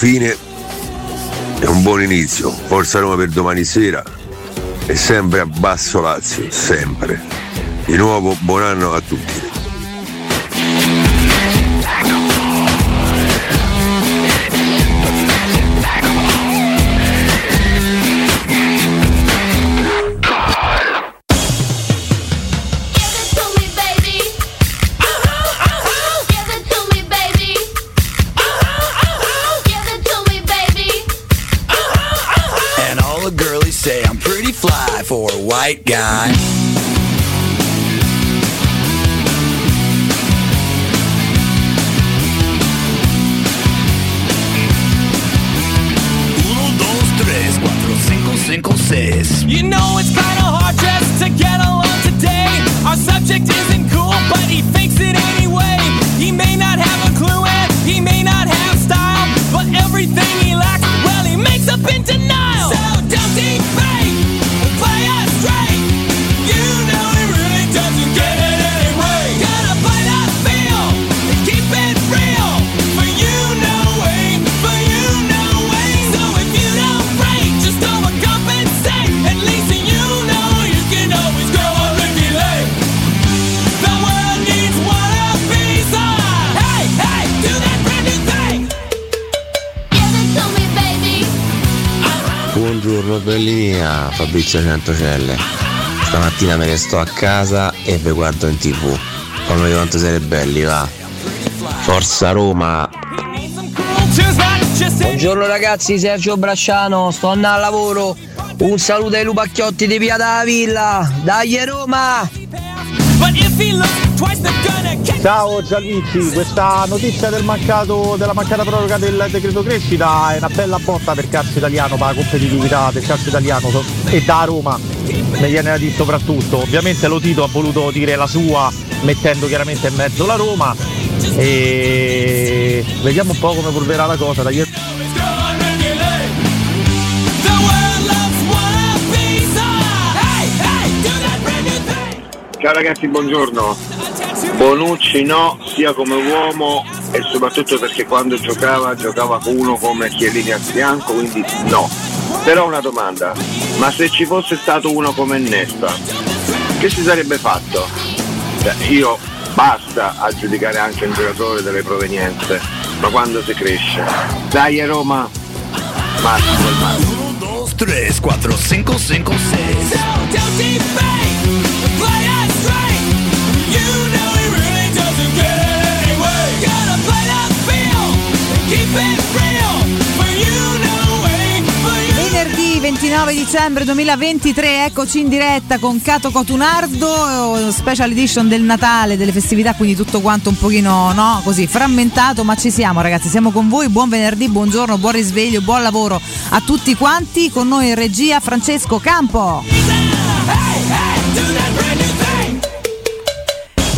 fine e un buon inizio. Forza Roma per domani sera e sempre a basso Lazio, sempre. Di nuovo buon anno a tutti. Bellina, Fabrizio Centocelle. Stamattina me ne sto a casa e vi guardo in tv. Fammi quanto siete belli, va. Forza Roma! Buongiorno ragazzi, Sergio Bracciano, sto andando al lavoro. Un saluto ai lupacchiotti di Via della Villa. Dai Roma! Ciao Gianluigi, questa notizia del mancato, della mancata proroga del decreto crescita è una bella botta per calcio italiano, per la competitività del calcio italiano e da Roma da dire soprattutto. Ovviamente lo Tito ha voluto dire la sua mettendo chiaramente in mezzo la Roma e vediamo un po' come evolverà la cosa. Dai. Ciao ragazzi, buongiorno. Bonucci no, sia come uomo e soprattutto perché quando giocava giocava con uno come Chiellini a fianco, quindi no. Però una domanda, ma se ci fosse stato uno come Nesta, che si sarebbe fatto? Cioè, io basta a giudicare anche un giocatore delle provenienze, ma quando si cresce. Dai Roma! Massimo il Massimo. Uno, dos, tres, cuatro, cinco, cinco, seis. Don't defame, play us straight. You know Venerdì 29 dicembre 2023, eccoci in diretta con Cato Cotunardo, special edition del Natale, delle festività, quindi tutto quanto un pochino no, così frammentato, ma ci siamo ragazzi, siamo con voi, buon venerdì, buongiorno, buon risveglio, buon lavoro a tutti quanti, con noi in regia Francesco Campo.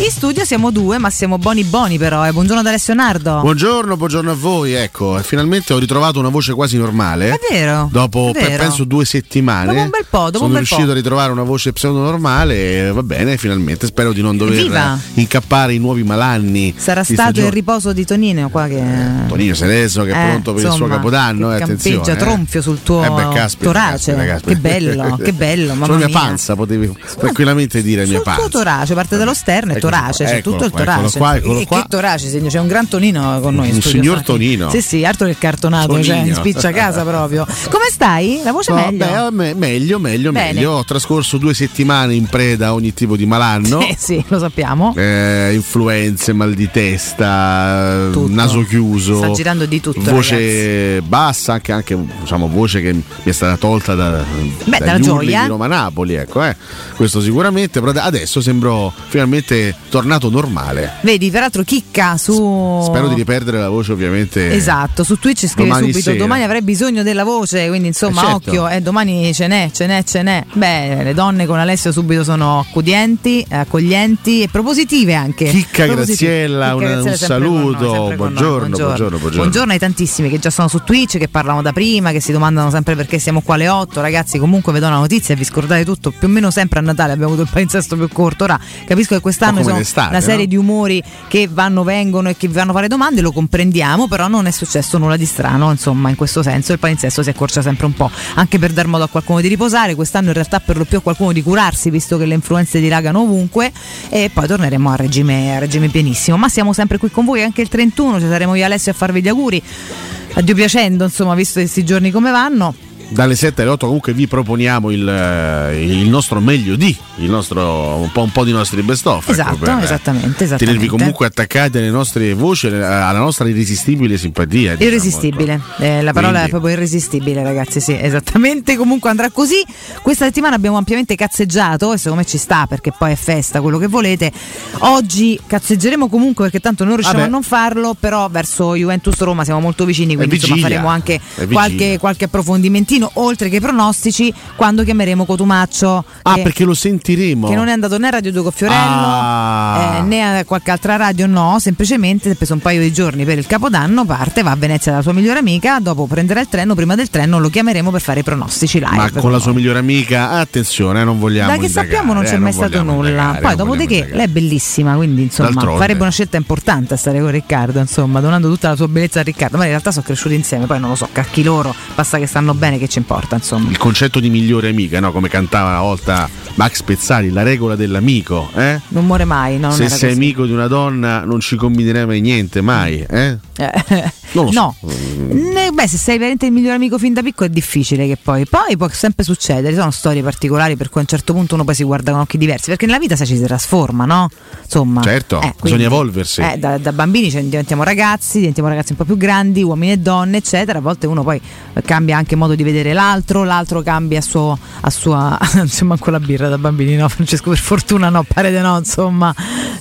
In studio siamo due, ma siamo boni boni però, eh. buongiorno ad Alessio Nardo. Buongiorno, buongiorno a voi. Ecco, finalmente ho ritrovato una voce quasi normale. È vero. Dopo è vero. penso due settimane. Dopo un bel po', dopo sono un bel riuscito po'. a ritrovare una voce pseudo normale. Va bene, finalmente. Spero di non dover Evviva. incappare in nuovi malanni. Sarà stato stagione. il riposo di Tonino qua che... Tonino Sereso che è Eh, pronto per il suo insomma, capodanno. che eh, attenzione. campeggia eh. tronfio sul tuo Eh beh, caspita, torace. caspita, caspita. Che bello, che bello, mamma Sulla mia mia. panza potevi tranquillamente dire mia Sul tuo panza. torace, parte dallo sterno e Eccolo torace, qua, c'è eccolo tutto il torace. qua, e qua. che torace, segno, c'è un gran Tonino con noi in Un signor. Tonino. Sì, sì, altro che cartonato, Tonino. cioè, spiccia casa proprio. Come stai? La voce No, meglio? beh, me- meglio, meglio, Bene. meglio. Ho trascorso due settimane in preda a ogni tipo di malanno. Eh sì, lo sappiamo. Eh, influenze, mal di testa, naso chiuso, Sta girando di tutto, voce bassa, anche, anche, diciamo, voce che mi è stata tolta da, Beh, dalla gioia. di Roma Napoli, ecco, eh. questo sicuramente, però adesso sembro finalmente tornato normale. Vedi, peraltro chicca su... Spero di riperdere la voce ovviamente. Esatto, su Twitch scrive domani subito sera. domani avrei bisogno della voce, quindi insomma Eh, certo. occhio, eh, domani ce n'è, ce n'è, ce n'è. Beh, le donne con Alessio subito sono accoglienti, eh, accoglienti e propositive anche. Chicca. Graziella, Chicca un- noi, saluto, sempre con noi. buongiorno, buongiorno, buongiorno. ai tantissimi che già sono su Twitch, che parlano da prima, che si domandano sempre perché siamo qua alle 8. Ragazzi, comunque vedo una notizia e vi scordate tutto, più o meno sempre a Natale abbiamo avuto il palinsesto più corto. Ora capisco che quest'anno Un d'estate, una serie no? di umori che vanno, vengono e che vi vanno a fare domande, lo comprendiamo, però non è successo nulla di strano, insomma, in questo senso il palinsesto si accorcia sempre un po', anche per dar modo a qualcuno di riposare, quest'anno in realtà per lo più a qualcuno di curarsi, visto che le influenze dilagano ovunque, e poi torneremo a regime, a regime pienissimo. Ma siamo sempre qui con voi anche il 31, ci saremo io e Alessio a farvi gli auguri. Addio piacendo, insomma, visto questi giorni come vanno. Dalle 7 alle 8 comunque vi proponiamo il, eh, il nostro meglio di, il nostro, un, po', un po' di nostri best of. Esatto, per, eh, esattamente, esattamente. Tenervi comunque attaccati alle nostre voci, alla nostra irresistibile simpatia. diciamo, Irresistibile, ecco. Eh, la parola Quindi- è proprio irresistibile ragazzi, sì, esattamente, comunque andrà così. Questa settimana abbiamo ampiamente cazzeggiato e secondo me ci sta perché poi è festa, quello che volete. Oggi cazzeggeremo comunque perché tanto non riusciamo Vabbè. a non farlo, però verso Juventus Roma siamo molto vicini, quindi insomma faremo anche qualche, qualche approfondimentino, oltre che i pronostici, quando chiameremo Cotumaccio. Ah, che- perché lo sentiremo. che non è andato né a Radio 2 con Fiorello Ah. eh, né a qualche altra radio, no, semplicemente è preso un paio di giorni per il Capodanno, parte, va a Venezia dalla sua migliore amica, dopo prenderà il treno, prima del treno lo chiameremo per fare i pronostici live. Ma con la sua migliore amica, attenzione, eh, non vogliamo. da che indagare, sappiamo non eh, c'è mai stato vogliamo nulla. indagare, Poi, non dopodiché, indagare. lei è bellissima, quindi insomma D'altronde. farebbe una scelta importante a stare con Riccardo, insomma, donando tutta la sua bellezza a Riccardo. Ma in realtà sono cresciuti insieme, poi non lo so, cacchi loro, basta che stanno bene, che ci importa, insomma. Il concetto di migliore amica, no? come cantava una volta Max Pezzali, la regola dell'amico. Eh? Non muore mai, no? Se sei così. amico di una donna non ci combinerai mai niente, mai. Eh? Eh, Non lo so. no, Ne- beh, se sei veramente il migliore amico fin da piccolo è difficile che poi. Poi può sempre succedere, ci sono storie particolari per cui a un certo punto uno poi si guarda con occhi diversi, perché nella vita ci si trasforma, no? Insomma, Certo, eh, bisogna evolversi. eh, da, da bambini cioè, diventiamo ragazzi, diventiamo ragazzi un po' più grandi, uomini e donne, eccetera. A volte uno poi cambia anche modo di vedere l'altro, l'altro cambia a, suo, a sua. insomma, con la birra da bambini, no? Francesco, per fortuna no, pare di no, insomma.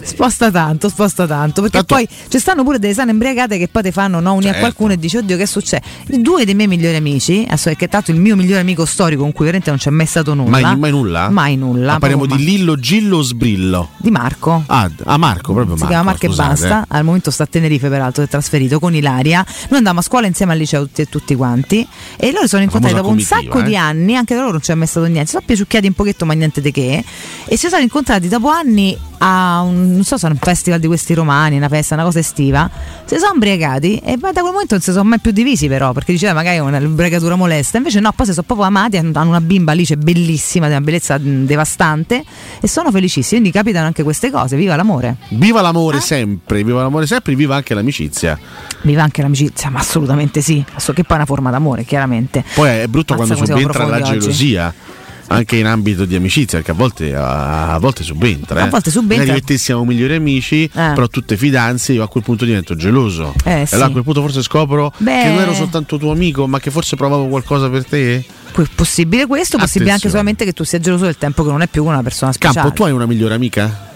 Sposta tanto, sposta tanto. Perché Tanto- poi ci stanno pure delle sane imbriagate che poi ti fanno no, uni a Certo. qualcuno e dici, oddio, che succede? Due dei miei migliori amici, adesso che tanto il mio migliore amico storico con cui veramente non c'è mai stato nulla. Mai, mai nulla? Mai nulla. Ma parliamo di Lillo, Gillo o Sbrillo? Di Marco. Ah, d- ah, Marco, proprio Si Marco. chiama Marco e basta, al momento sta a Tenerife peraltro, è trasferito con Ilaria. Noi andavamo a scuola insieme al liceo tutti e tutti quanti e loro sono incontrati famosa dopo un sacco eh. di anni, anche da loro non c'è mai stato niente, si sono piaciucchiati un pochetto ma niente di che e si sono incontrati dopo anni a un, non so se era un festival di questi romani, una festa, una cosa estiva, si sono imbriagati e da quel momento non si sono mai più divisi però, perché diceva magari è una imbriagatura molesta, invece no, poi si sono proprio amati, hanno una bimba Alice bellissima, di una bellezza devastante e sono felicissimi, quindi capitano anche queste cose, viva l'amore. Viva l'amore Ah. sempre, viva l'amore sempre, viva anche l'amicizia. Viva anche l'amicizia, ma assolutamente sì. So che poi è una forma d'amore, chiaramente. Poi è brutto Mazza quando subentra la profondi oggi. Anche in ambito di amicizia, perché a volte, a volte subentra. A eh. volte subentra. Magari e te siamo migliori amici, però tu te fidanzi, io a quel punto divento geloso. Eh, e sì. allora a quel punto forse scopro Beh. che non ero soltanto tuo amico, ma che forse provavo qualcosa per te. Possibile questo, possibile anche Attenzione. solamente che tu sia geloso del tempo che non è più con una persona speciale. Campo, tu hai una migliore amica?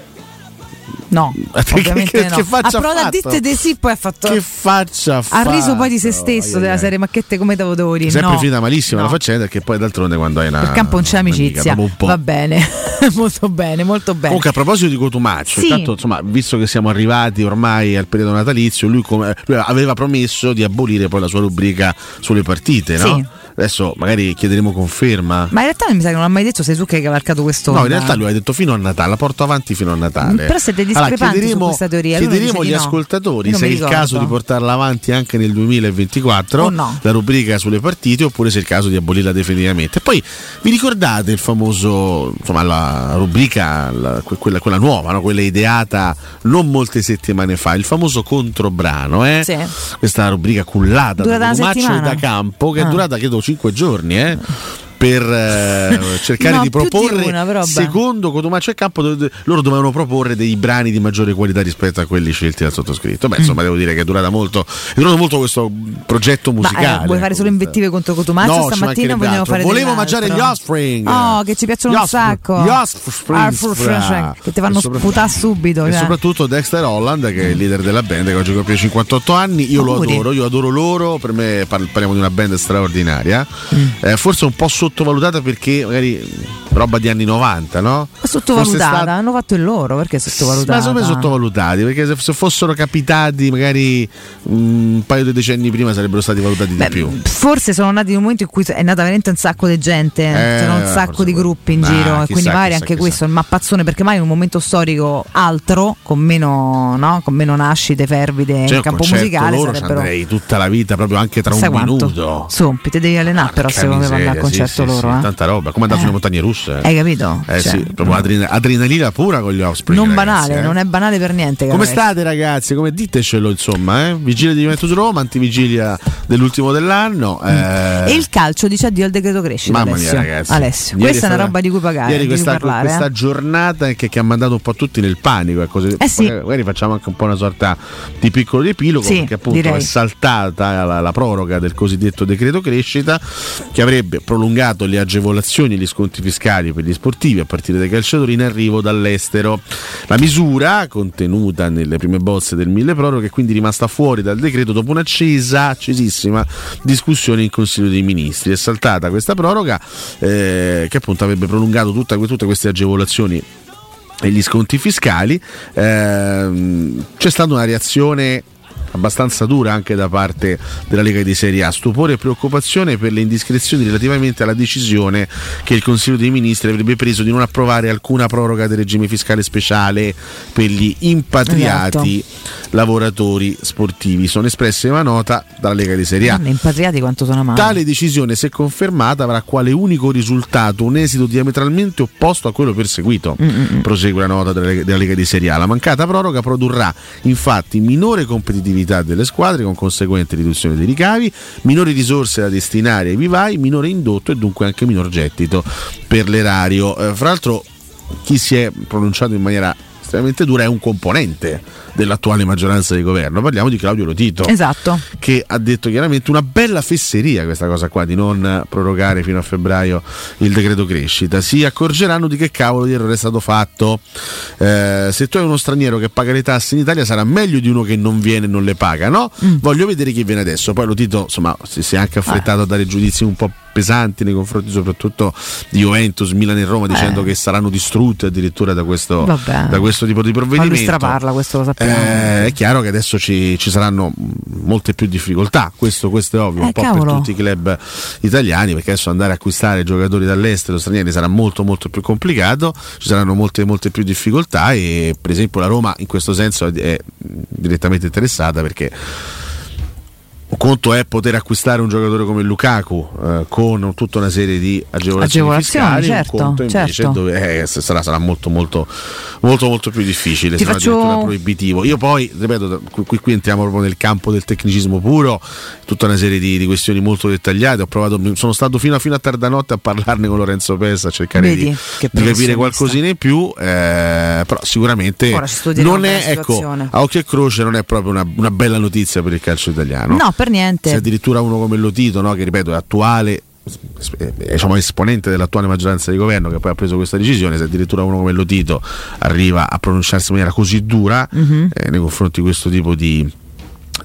No, Che- ovviamente che- no. che faccia ha provato a ha dirti fatto? di sì, poi ha fatto. Che faccia fa? ha riso poi di se stesso della serie Macchette come dire. Sempre no. finita malissimo No. la faccenda perché poi d'altronde quando hai una Il campo non c'è amicizia. po'. Va bene, molto bene, molto bene. Comunque a proposito di Cotumaccio, Sì. intanto insomma, visto che siamo arrivati ormai al periodo natalizio, lui, come- lui aveva promesso di abolire poi la sua rubrica sulle partite, no? Sì. Adesso magari chiederemo conferma. Ma in realtà mi sa che non l'ha mai detto, sei tu che hai cavalcato questo. No, in realtà lui ha detto fino a Natale, la porto avanti fino a Natale. Però siete Allora, discrepanti su chiederemo, questa teoria, chiederemo agli no. ascoltatori se è il caso di portarla avanti anche nel 2024, O no. la rubrica sulle partite, oppure se è il caso di abolirla definitivamente. Poi vi ricordate il famoso, insomma, la rubrica, la- que- quella, quella nuova, no? quella ideata non molte settimane fa, il famoso controbrano, eh? Sì. questa rubrica cullata Durata da e settimana? da Campo, che Ah. è durata credo 5 giorni, eh? Per eh, cercare No, di più di proporre una, secondo Cotumaccio e Campo dove- loro dovevano proporre dei brani di maggiore qualità rispetto a quelli scelti dal sottoscritto beh insomma devo dire che è durata molto è durato molto questo progetto Ma musicale eh, vuoi fare solo invettive contro Cotumaccio No, stamattina vogliamo altro. fare Volevo mangiare gli Offspring. Oh, che ci piacciono un sacco. Gli Offspring, Ah, che ti sopra- sputare subito. e cioè. soprattutto Dexter Holland che è il leader della band che oggi compie 58 anni io lo adoro io adoro loro per me par- parliamo di una band straordinaria Mm. Eh, forse un po' sottovalutata perché magari roba di anni 90, no? Sottovalutata, stata- hanno fatto il loro, perché sottovalutata? Ma secondo me sottovalutati, perché se, se fossero capitati magari un paio di decenni prima sarebbero stati valutati Beh, di più. Forse sono nati in un momento in cui è nata veramente un sacco di gente, Eh, c'erano un sacco di gruppi in Ah, giro, chissà, quindi magari chissà, anche chissà. questo è il mappazzone, perché mai in un momento storico altro, con meno, no? con meno nascite fervide Cioè, in un campo concerto musicale loro sarebbero... andrei tutta la vita, proprio anche tra Sai un quanto? minuto. Sompi, ti devi allenare però Porca secondo me per andare miseria, concerto sì, sì, loro. sì, eh. tanta roba, come andare Eh. sulle montagne russe. Hai capito? Eh Cioè, sì, proprio adrena- adrenalina pura con gli offspring. non ragazzi, banale, eh. non è banale per niente. Come state ragazzi? Come ditecelo insomma, eh? Vigilia di Juventus Roma, antivigilia dell'ultimo dell'anno. eh, E il calcio dice addio al decreto crescita. Mamma mia Alessio. ragazzi. Alessio, questa è una roba di cui pagare. Ieri questa, parlare, questa eh. giornata che, che ha mandato un po' tutti nel panico. ecco, se- Eh sì. magari, magari facciamo anche un po' una sorta di piccolo riepilogo Sì, perché appunto direi. è saltata la, la proroga del cosiddetto decreto crescita che avrebbe prolungato le agevolazioni e gli sconti fiscali per gli sportivi a partire dai calciatori in arrivo dall'estero. La misura contenuta nelle prime bozze del mille proroghe è quindi rimasta fuori dal decreto dopo un'accesa, accesissima discussione in Consiglio dei Ministri. È saltata questa proroga eh, che appunto avrebbe prolungato tutta- tutte queste agevolazioni e gli sconti fiscali. Ehm, c'è stata una reazione abbastanza dura anche da parte della Lega di Serie A, stupore e preoccupazione per le indiscrezioni relativamente alla decisione che il Consiglio dei Ministri avrebbe preso di non approvare alcuna proroga del regime fiscale speciale per gli impatriati lavoratori sportivi. Sono espresse in una nota dalla Lega di Serie A. Madonna, impatriati quanto sono amati. Tale decisione, se confermata, avrà quale unico risultato un esito diametralmente opposto a quello perseguito. Mm, Prosegue la nota della Lega di Serie A. La mancata proroga produrrà infatti minore competitività delle squadre con conseguente riduzione dei ricavi, minori risorse da destinare ai vivai, minore indotto e dunque anche minor gettito per l'erario. Eh, fra l'altro chi si è pronunciato in maniera estremamente dura è un componente dell'attuale maggioranza di governo. Parliamo di Claudio Lotito Esatto. che ha detto chiaramente una bella fesseria questa cosa qua di non prorogare fino a febbraio il decreto crescita. Si accorgeranno di che cavolo di errore è stato fatto. Eh, se tu hai uno straniero che paga le tasse in Italia sarà meglio di uno che non viene e non le paga, no? Voglio vedere chi viene adesso. Poi lo Tito insomma si, si è anche affrettato a dare giudizi un po' pesanti nei confronti soprattutto di Juventus, Milan e Roma dicendo che saranno distrutti addirittura da questo, da questo tipo di Ma lui provvedimento. straparla, questo lo sappiamo. Eh, è chiaro che adesso ci, ci saranno molte più difficoltà, questo, questo è ovvio, Eh, un po' cavolo. per tutti i club italiani, perché adesso andare a acquistare giocatori dall'estero stranieri sarà molto molto più complicato, ci saranno molte molte più difficoltà e per esempio la Roma in questo senso è direttamente interessata perché un conto è poter acquistare un giocatore come Lukaku eh, con tutta una serie di agevolazioni, Agevolazioni, fiscali, certo, un conto invece certo. dove eh, sarà, sarà molto, molto, molto, molto più difficile, Ti non faccio- addirittura proibitivo. Io poi, ripeto, qui, qui- entriamo proprio nel campo del tecnicismo puro, tutta una serie di, di questioni molto dettagliate. Ho provato, sono stato fino a, fino a tarda notte a parlarne con Lorenzo Pes a cercare Vedi, di, capire qualcosina in più, eh, però sicuramente non è, ecco, a occhio e croce non è proprio una, una bella notizia per il calcio italiano. No, per niente. Se addirittura uno come Lotito, no, che ripeto è attuale, diciamo esponente dell'attuale maggioranza di governo che poi ha preso questa decisione, se addirittura uno come Lotito arriva a pronunciarsi in maniera così dura Mhm. eh, nei confronti di questo tipo di,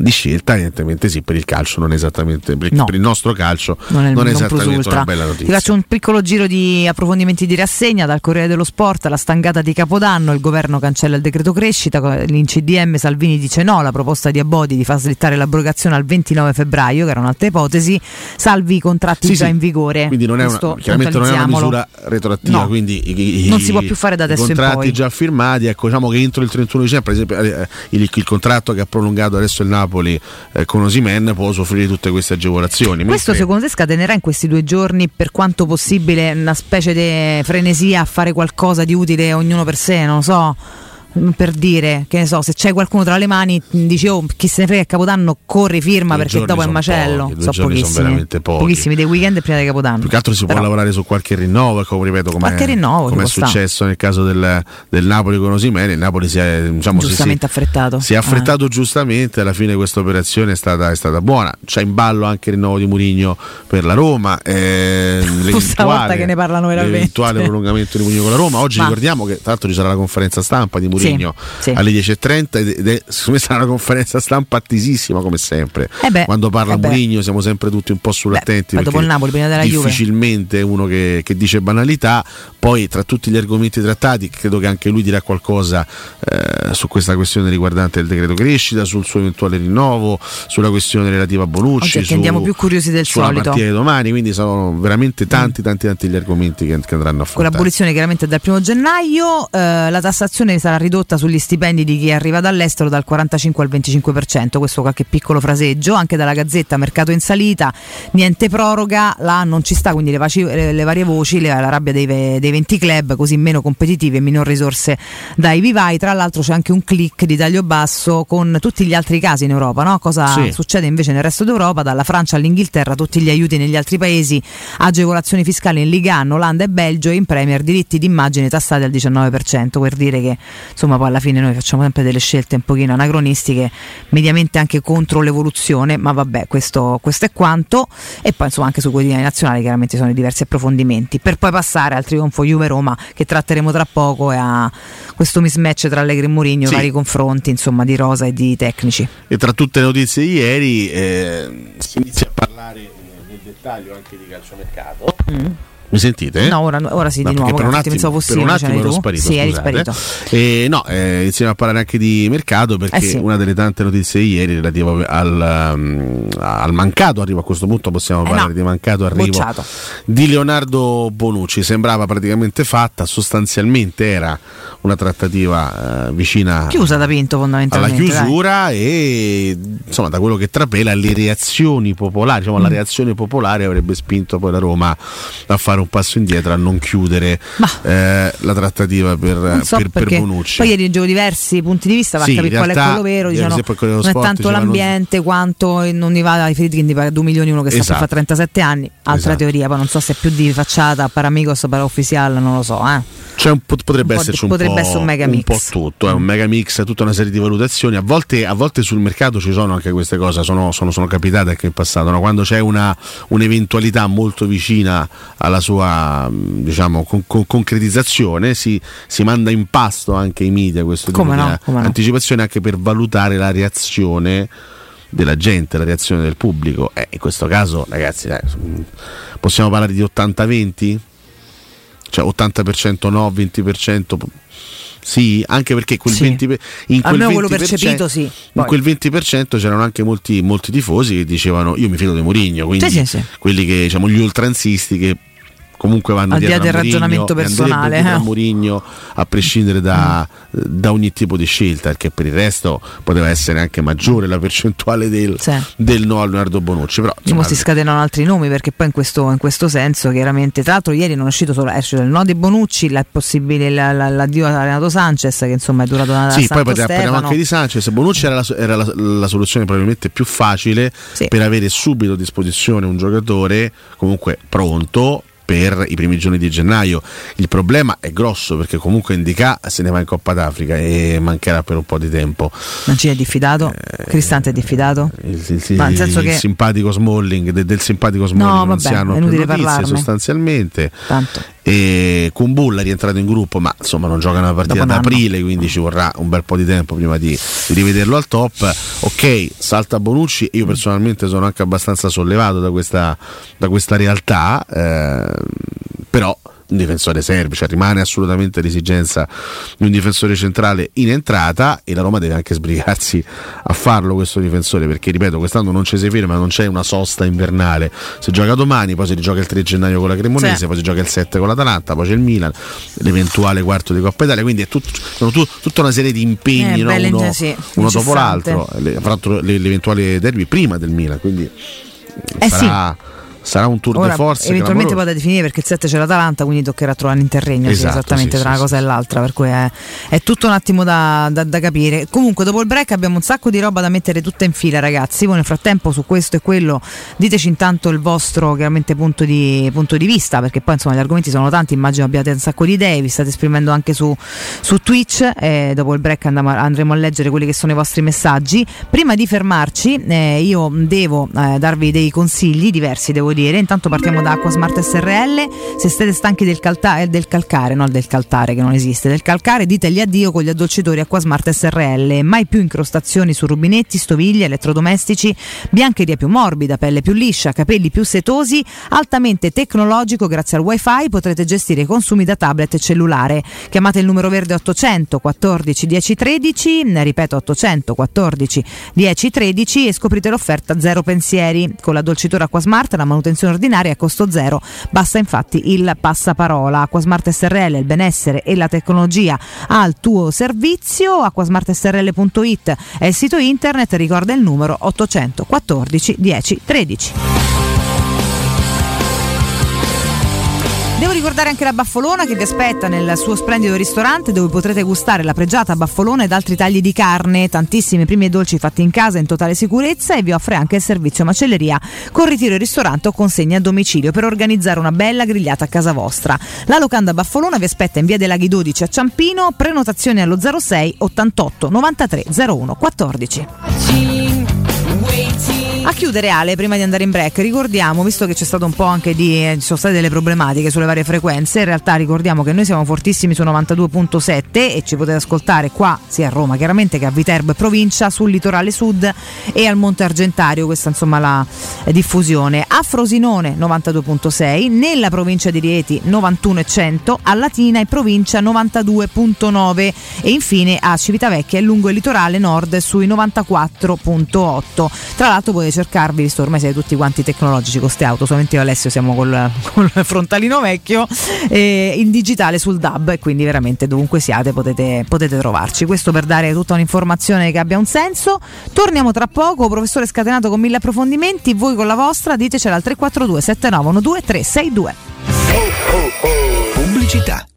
di scelta, evidentemente sì, per il calcio non è esattamente, per, No. per il nostro calcio non è, non è non esattamente una bella Ti notizia. faccio un piccolo giro di approfondimenti di rassegna dal Corriere dello Sport, la stangata di Capodanno, il governo cancella il decreto crescita, l'INCDM Salvini dice no, la proposta di Abodi di far slittare l'abrogazione al 29 febbraio, che era un'altra ipotesi, salvi i contratti Sì, già sì. in vigore. Quindi non è una, chiaramente non è una misura retroattiva, No. quindi i, i- Non si può più fare da adesso i in contratti poi. già firmati, ecco, diciamo che entro il 31 dicembre, per esempio, eh, il, il contratto che ha prolungato adesso il Napoli eh, con Osimen può soffrire tutte queste agevolazioni. Questo mentre- secondo te scatenerà in questi due giorni per quanto possibile una specie di frenesia a fare qualcosa di utile ognuno per sé, non lo so. Per dire, che ne so, se c'è qualcuno tra le mani, dici oh, chi se ne frega, è Capodanno, corri, firma Due perché dopo è son macello. pochi, due so giorni son pochissimi. veramente pochi. Pochissimi dei weekend e prima di Capodanno. Più che altro si Però- può lavorare su qualche rinnovo, come ripeto, come Qualche rinnovo, come è successo nel caso del, del Napoli con Osimene. Il Napoli si è, diciamo, Giustamente si, affrettato. si è affrettato giustamente. Alla fine questa operazione è stata, è stata buona. C'è in ballo anche il rinnovo di Murigno per la Roma. Eh, volta che ne parlano veramente. L'eventuale prolungamento di Murigno con la Roma. Oggi Ma- ricordiamo che tra l'altro ci sarà la conferenza stampa di Murigno Mourinho sì. alle 10.30 ed è secondo me sarà una conferenza stampa attesissima come sempre. Eh beh, Quando parla eh. Mourinho siamo sempre tutti un po' sull'attenti. Beh, dopo il Napoli, prima della Juve. difficilmente è uno che, che dice banalità. Poi tra tutti gli argomenti trattati credo che anche lui dirà qualcosa eh, su questa questione riguardante il decreto crescita, sul suo eventuale rinnovo, sulla questione relativa a Bonucci. Oggi su- andiamo più curiosi del sulla solito. partita di domani, quindi sono veramente tanti, tanti, tanti gli argomenti che, che andranno Con affrontati. l'abolizione chiaramente dal primo gennaio eh, la tassazione sarà ridotta sugli stipendi di chi arriva dall'estero dal 45 al 25%, questo qualche piccolo fraseggio, anche dalla Gazzetta Mercato in salita, niente proroga, là non ci sta, quindi le, vaci- le- le varie voci, le- la rabbia dei, dei 20 club, così meno competitivi e minor risorse dai vivai, tra l'altro c'è anche un click di taglio basso con tutti gli altri casi in Europa, no? cosa Sì. succede invece nel resto d'Europa, dalla Francia all'Inghilterra, tutti gli aiuti negli altri paesi, agevolazioni fiscali in Liga 1, Olanda e Belgio e in Premier diritti d'immagine tassati al 19%, per dire che insomma poi alla fine noi facciamo sempre delle scelte un pochino anacronistiche, mediamente anche contro l'evoluzione, ma vabbè questo, questo è quanto e poi insomma anche sui quotidiani nazionali chiaramente sono i diversi approfondimenti, per poi passare al trionfo Juve-Roma che tratteremo tra poco e a questo mismatch tra Allegri e Mourinho, Sì. vari confronti insomma di rosa e di tecnici. E tra tutte le notizie di ieri eh, si inizia a parlare nel dettaglio anche di calciomercato. Mi sentite? No, ora, ora sì, No, di nuovo. per un attimo, pensavo fossi per un attimo ero tu? sparito. Sì, eri sparito. Eh, no, eh, iniziamo a parlare anche di mercato perché Eh sì. una delle tante notizie ieri relativa al, um, al mancato arrivo a questo punto possiamo Eh parlare no, di mancato arrivo bocciato. di Leonardo Bonucci sembrava praticamente fatta sostanzialmente era una trattativa eh, vicina Chiusa da Pinto alla fondamentalmente. dai. chiusura e insomma da quello che trapela le reazioni popolari diciamo Mm. la reazione popolare avrebbe spinto poi la Roma a fare un passo indietro a non chiudere eh, la trattativa per, Non so per, per Bonucci poi ieri leggevo diversi punti di vista, va Sì, a capire in qual è realtà, quello vero. quello dello non è sport tanto dicevano- l'ambiente quanto non gli va ai Friedkin di pagare 2 milioni uno che sta Esatto. per fare 37 anni. Altra Esatto. teoria, poi non so se è più di facciata, paramigos, para ufficial, non lo so. Eh. Un po- potrebbe Un po' esserci di- un, potrebbe po', essere un mega mix. po' tutto, è un mega mix, tutta una serie di valutazioni. A volte, a volte sul mercato ci sono anche queste cose, sono, sono, sono capitate anche in passato. no? Quando c'è una, un'eventualità molto vicina alla sua diciamo, con- con- concretizzazione, si, si manda in pasto anche i media questo tipo Come di no, come no. anticipazione anche per valutare la reazione della gente, la reazione del pubblico. Eh, in questo caso, ragazzi, dai, possiamo parlare di 80-20? Cioè 80% no, 20% p- sì, anche perché quel Sì. 20 pe- in quel Almeno quello 20%, percepito, sì. In quel 20% c'erano anche molti, molti tifosi che dicevano io mi fido di Mourinho, quindi sì. quelli che diciamo gli oltranzisti che comunque vanno Al di dietro a del Mourinho, ragionamento personale, a eh. Mm. Mourinho a prescindere da, da ogni tipo di scelta, perché per il resto poteva essere anche maggiore la percentuale del, Sì. del no a Leonardo Bonucci. Però, Mo insomma, si scatenano altri nomi perché poi in questo, in questo senso chiaramente tra l'altro ieri non è uscito solo è uscito il no di Bonucci la- possibile la- la- l'addio a Renato Sanchez che insomma è durato una Sì, poi Santo parliamo Stefano. anche di Sanchez. Bonucci era, la, era la- la soluzione probabilmente più facile Sì. per avere subito a disposizione un giocatore comunque pronto per i primi giorni di gennaio. Il problema è grosso perché comunque Indica se ne va in Coppa d'Africa e mancherà per un po' di tempo. Mancini è diffidato Cristante è diffidato Il, il- il- il che- simpatico Smalling, de- del simpatico Smalling No, non vabbè, si hanno più notizie parlarne. sostanzialmente. tanto E Kumbulla è rientrato in gruppo, ma insomma non gioca una partita anno. aprile, quindi ci vorrà un bel po' di tempo prima di, di rivederlo al top. Ok, salta Bonucci, io personalmente sono anche abbastanza sollevato da questa, da questa realtà, eh, però un difensore serve, cioè rimane assolutamente l'esigenza di un difensore centrale in entrata e la Roma deve anche sbrigarsi a farlo questo difensore perché ripeto quest'anno non ci si ferma, non c'è una sosta invernale, si gioca domani, poi si rigioca il 3 gennaio con la Cremonese, Sì. poi si gioca il 7 con l'Atalanta, poi c'è il Milan, l'eventuale quarto di Coppa Italia, quindi è tut- sono tu- tutta una serie di impegni, Eh, no? belle- uno, sì, uno dopo l'altro, le- fra l'altro le- l'eventuale derby prima del Milan, quindi Eh sarà, sarà un tour Ora, de force eventualmente poi da definire perché il 7 c'è l'Atalanta, quindi toccherà trovare un interregno sì, Esatto, esattamente sì, tra sì, una cosa sì. e l'altra, per cui è, è tutto un attimo da, da- da capire. Comunque, dopo il break abbiamo un sacco di roba da mettere tutta in fila, ragazzi. Voi nel frattempo su questo e quello diteci intanto il vostro chiaramente punto di, punto di vista, perché poi insomma gli argomenti sono tanti, immagino abbiate un sacco di idee, vi state esprimendo anche su, su Twitch. E dopo il break andiamo andremo a leggere quelli che sono i vostri messaggi. Prima di fermarci, eh, io devo eh, darvi dei consigli diversi, devo devo dire. Intanto partiamo da Acqua Smart SRL. Se siete stanchi del, calta- eh, del calcare, no del caltare che non esiste, del calcare, ditegli addio con gli addolcitori Acqua Smart SRL. Mai più incrostazioni su rubinetti, stoviglie, elettrodomestici, biancheria più morbida, pelle più liscia, capelli più setosi, altamente tecnologico grazie al wifi potrete gestire i consumi da tablet e cellulare. Chiamate il numero verde 800 14 10 13, ripeto 814 10 13 e scoprite l'offerta zero pensieri. Con la dolcitura Acqua Smart la manutenzione ordinaria è a costo zero, basta infatti il passaparola. Acqua Smart SRL, il benessere e la tecnologia al tuo servizio. Acquasmartsrl.it è il sito internet, ricorda il numero 814 10 13. Devo ricordare anche la Baffolona che vi aspetta nel suo splendido ristorante dove potrete gustare la pregiata baffolona ed altri tagli di carne, tantissimi primi e dolci fatti in casa in totale sicurezza e vi offre anche il servizio macelleria con ritiro in ristorante o consegna a domicilio per organizzare una bella grigliata a casa vostra. La locanda Baffolona vi aspetta in via dei Laghi 12 a Ciampino, prenotazioni allo 06 88 93 01 14. A chiudere Ale, prima di andare in break, ricordiamo, visto che c'è stato un po' anche di, eh, ci sono state delle problematiche sulle varie frequenze, in realtà ricordiamo che noi siamo fortissimi su 92.7 e ci potete ascoltare qua, sia a Roma chiaramente che a Viterbo e provincia, sul litorale sud e al Monte Argentario, questa insomma la eh, diffusione. A Frosinone 92.6, nella provincia di Rieti 91.100, a Latina e provincia 92.9 e infine a Civitavecchia e lungo il litorale nord sui 94.8. Tra l'altro potete cercarvi, visto ormai siete tutti quanti tecnologici con queste auto, solamente io e Alessio siamo col, col frontalino vecchio, eh, in digitale sul DAB e quindi veramente dovunque siate potete, potete trovarci. Questo per dare tutta un'informazione che abbia un senso. Torniamo tra poco, professore scatenato con mille approfondimenti, voi con la vostra ditecela al 342 7912 362. Pubblicità.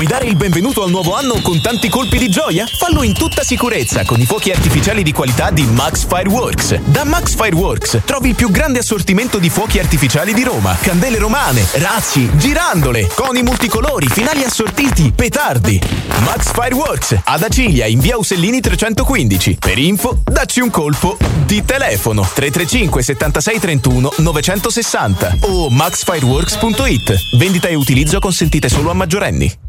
Vuoi dare il benvenuto al nuovo anno con tanti colpi di gioia? Fallo in tutta sicurezza con i fuochi artificiali di qualità di Max Fireworks. Da Max Fireworks trovi il più grande assortimento di fuochi artificiali di Roma, candele romane, razzi, girandole, coni multicolori, finali assortiti, petardi. Max Fireworks ad Acilia in via Usellini 315. Per info, dacci un colpo di telefono 335 76 31 960 o maxfireworks.it. Vendita e utilizzo consentite solo a maggiorenni.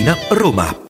Tiburtina, Roma.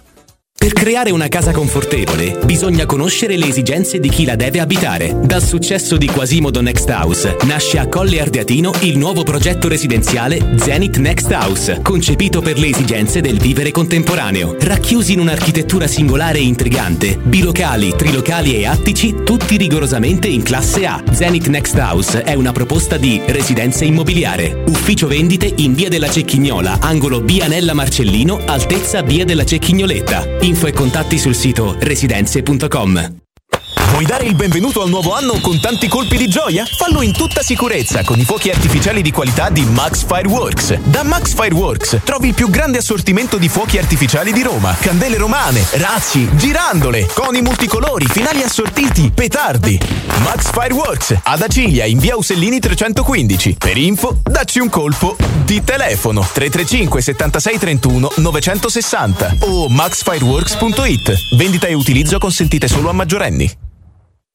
Per creare una casa confortevole bisogna conoscere le esigenze di chi la deve abitare. Dal successo di Quasimodo Next House nasce a Colle Ardeatino il nuovo progetto residenziale Zenith Next House, concepito per le esigenze del vivere contemporaneo. Racchiusi in un'architettura singolare e intrigante, bilocali, trilocali e attici, tutti rigorosamente in classe A. Zenith Next House è una proposta di residenza immobiliare. Ufficio vendite in via della Cecchignola, angolo Bianella Marcellino, altezza via della Cecchignoletta. Info e contatti sul sito residenze.com. Vuoi dare il benvenuto al nuovo anno con tanti colpi di gioia? Fallo in tutta sicurezza con i fuochi artificiali di qualità di Max Fireworks. Da Max Fireworks trovi il più grande assortimento di fuochi artificiali di Roma, candele romane, razzi, girandole, coni multicolori, finali assortiti, petardi. Max Fireworks ad Acilia in via Usellini 315. Per info, dacci un colpo di telefono 335 76 31 960 o maxfireworks.it. Vendita e utilizzo consentite solo a maggiorenni.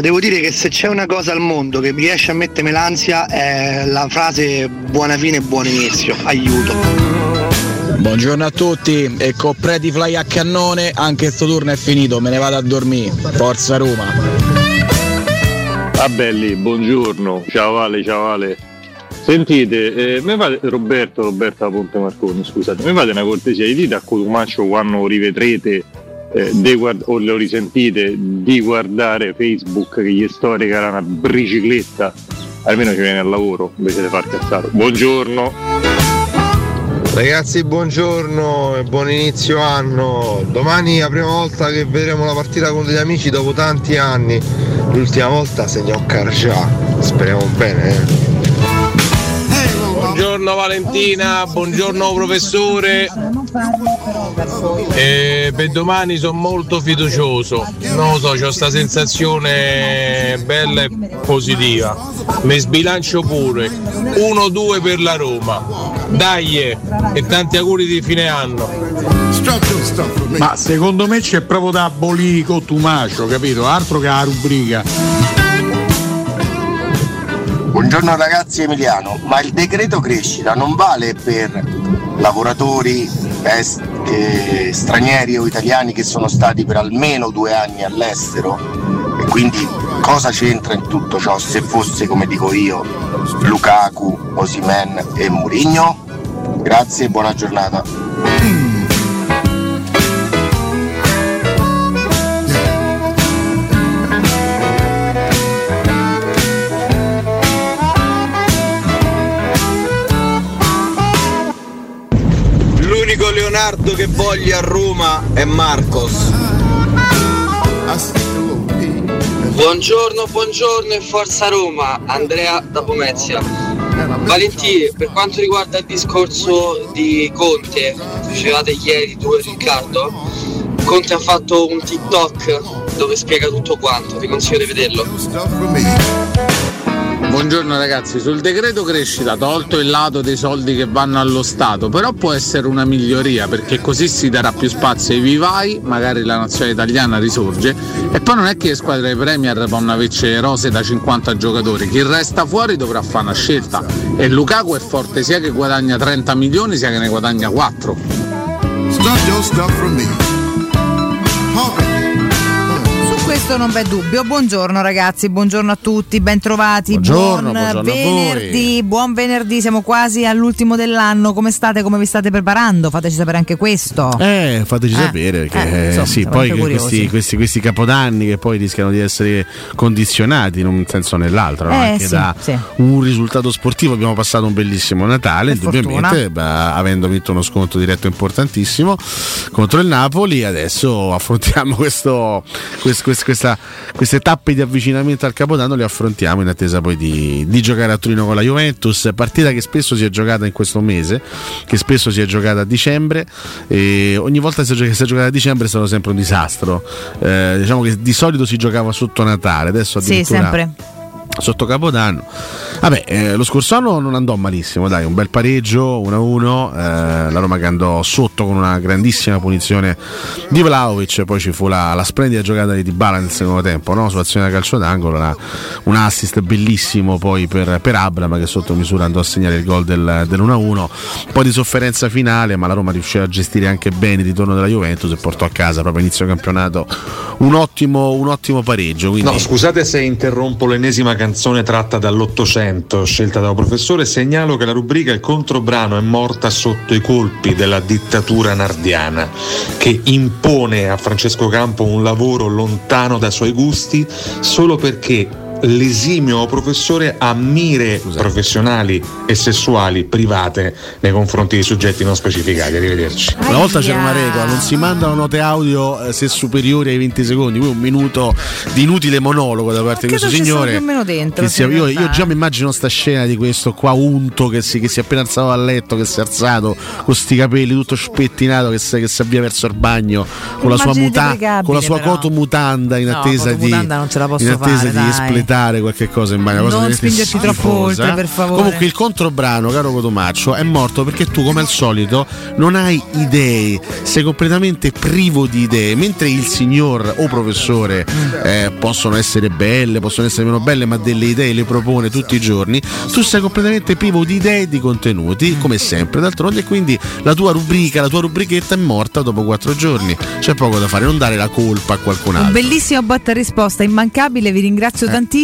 Devo dire che se c'è una cosa al mondo che mi riesce a mettermi l'ansia è la frase buona fine e buon inizio, aiuto. Buongiorno a tutti e con Preti Fly a cannone anche sto turno è finito, me ne vado a dormire. Forza Roma. Ah belli, buongiorno, ciao Vale, ciao Vale. Sentite, eh, mi fate, Roberto, Roberta Ponte Marconi, scusate, mi fate una cortesia, dite a Cotumaccio quando rivedrete eh, guard- o lo risentite di guardare Facebook che gli sto regalando una bicicletta, almeno ci viene al lavoro invece di far cazzare. Buongiorno. Ragazzi buongiorno e buon inizio anno. Domani è la prima volta che vedremo la partita con degli amici dopo tanti anni. L'ultima volta segnò Cargià. Speriamo bene. Eh. Buongiorno Valentina, buongiorno professore. Eh, per domani sono molto fiducioso. Non lo so, ho questa sensazione bella e positiva. Mi sbilancio pure. 1-2 per la Roma. Dai eh, e tanti auguri di fine anno. Ma secondo me c'è proprio da abolire Cottumacio, capito? Altro che la rubrica. Buongiorno ragazzi Emiliano, ma il decreto crescita non vale per lavoratori est- che- stranieri o italiani che sono stati per almeno due anni all'estero? E quindi cosa c'entra in tutto ciò se fosse, come dico io, Lukaku, Osimen e Mourinho? Grazie e buona giornata. Leonardo che voglio a Roma è Marcos. Buongiorno, buongiorno e forza Roma, Andrea da Pomezia. Valentì, per quanto riguarda il discorso di Conte, facevate ieri tu e Riccardo, Conte ha fatto un TikTok dove spiega tutto quanto, vi consiglio di vederlo. Buongiorno ragazzi, sul decreto crescita tolto il lato dei soldi che vanno allo Stato, però può essere una miglioria perché così si darà più spazio ai vivai, magari la nazione italiana risorge e poi non è che le squadre Premier vanno a avere rose da 50 giocatori, chi resta fuori dovrà fare una scelta. E Lukaku è forte sia che guadagna 30 milioni sia che ne guadagna 4. Questo non v'è dubbio. Buongiorno ragazzi, buongiorno a tutti, bentrovati. Buongiorno, buon buongiorno venerdì, buon venerdì, siamo quasi all'ultimo dell'anno. Come state? Come vi state preparando? Fateci sapere anche questo. Eh, fateci Eh, sapere perché eh, insomma, sì, poi questi, questi, questi capodanni che poi rischiano di essere condizionati in un senso o nell'altro, no? Eh, anche sì, da sì. un risultato sportivo. Abbiamo passato un bellissimo Natale, Per indubbiamente, beh, avendo vinto uno sconto diretto importantissimo contro il Napoli. Adesso affrontiamo questo, quest- quest- questa, queste tappe di avvicinamento al Capodanno, le affrontiamo in attesa poi di, di giocare a Torino con la Juventus, partita che spesso si è giocata in questo mese, che spesso si è giocata a dicembre e ogni volta che si è giocata a dicembre è stato sempre un disastro. Eh, diciamo che di solito si giocava sotto Natale, adesso Sì, addirittura sempre. Sotto Capodanno. Vabbè, eh, lo scorso anno non andò malissimo, dai, un bel pareggio 1-1, eh, la Roma che andò sotto con una grandissima punizione di Vlaovic, poi ci fu la, la splendida giocata di Dybala nel secondo tempo, no? su azione da calcio d'angolo, la- un assist bellissimo poi per, per Abram che sotto misura andò a segnare il gol del, dell'1-1, un po' di sofferenza finale, ma la Roma riuscì a gestire anche bene il ritorno della Juventus e portò a casa proprio inizio campionato un ottimo, un ottimo pareggio. Quindi... No, scusate se interrompo l'ennesima canzone tratta dall'Ottocento, scelta dal professore. Segnalo che la rubrica Il controbrano è morta sotto i colpi della dittatura nardiana, che impone a Francesco Campo un lavoro lontano dai suoi gusti solo perché l'esimio professore ha mire professionali e sessuali private nei confronti di soggetti non specificati. Arrivederci. Una volta c'era una regola, non si mandano note audio eh, se superiori ai 20 secondi, poi un minuto di inutile monologo da parte di questo signore. più o meno dentro. che sì, sia- in io, io già mi immagino sta scena di questo qua unto che si, che si è appena alzato dal letto, che si è alzato con sti capelli tutto spettinato, che si, che si avvia verso il bagno con la sua, muta- con la sua coto mutanda in No, attesa di, mutanda non ce la posso in attesa fare, di. Espletare qualche cosa in bagno. cosa Non spingerci troppo oltre, per favore. Comunque il controbrano, caro Cotomaccio, è morto perché tu, come al solito, non hai idee, sei completamente privo di idee, mentre il signor o professore eh, possono essere belle, possono essere meno belle, ma delle idee le propone tutti i giorni, tu sei completamente privo di idee e di contenuti, come sempre, d'altronde, e quindi la tua rubrica, la tua rubrichetta è morta dopo quattro giorni. C'è poco da fare, non dare la colpa a qualcun Un altro. bellissimo botta risposta, immancabile, vi ringrazio tantissimo.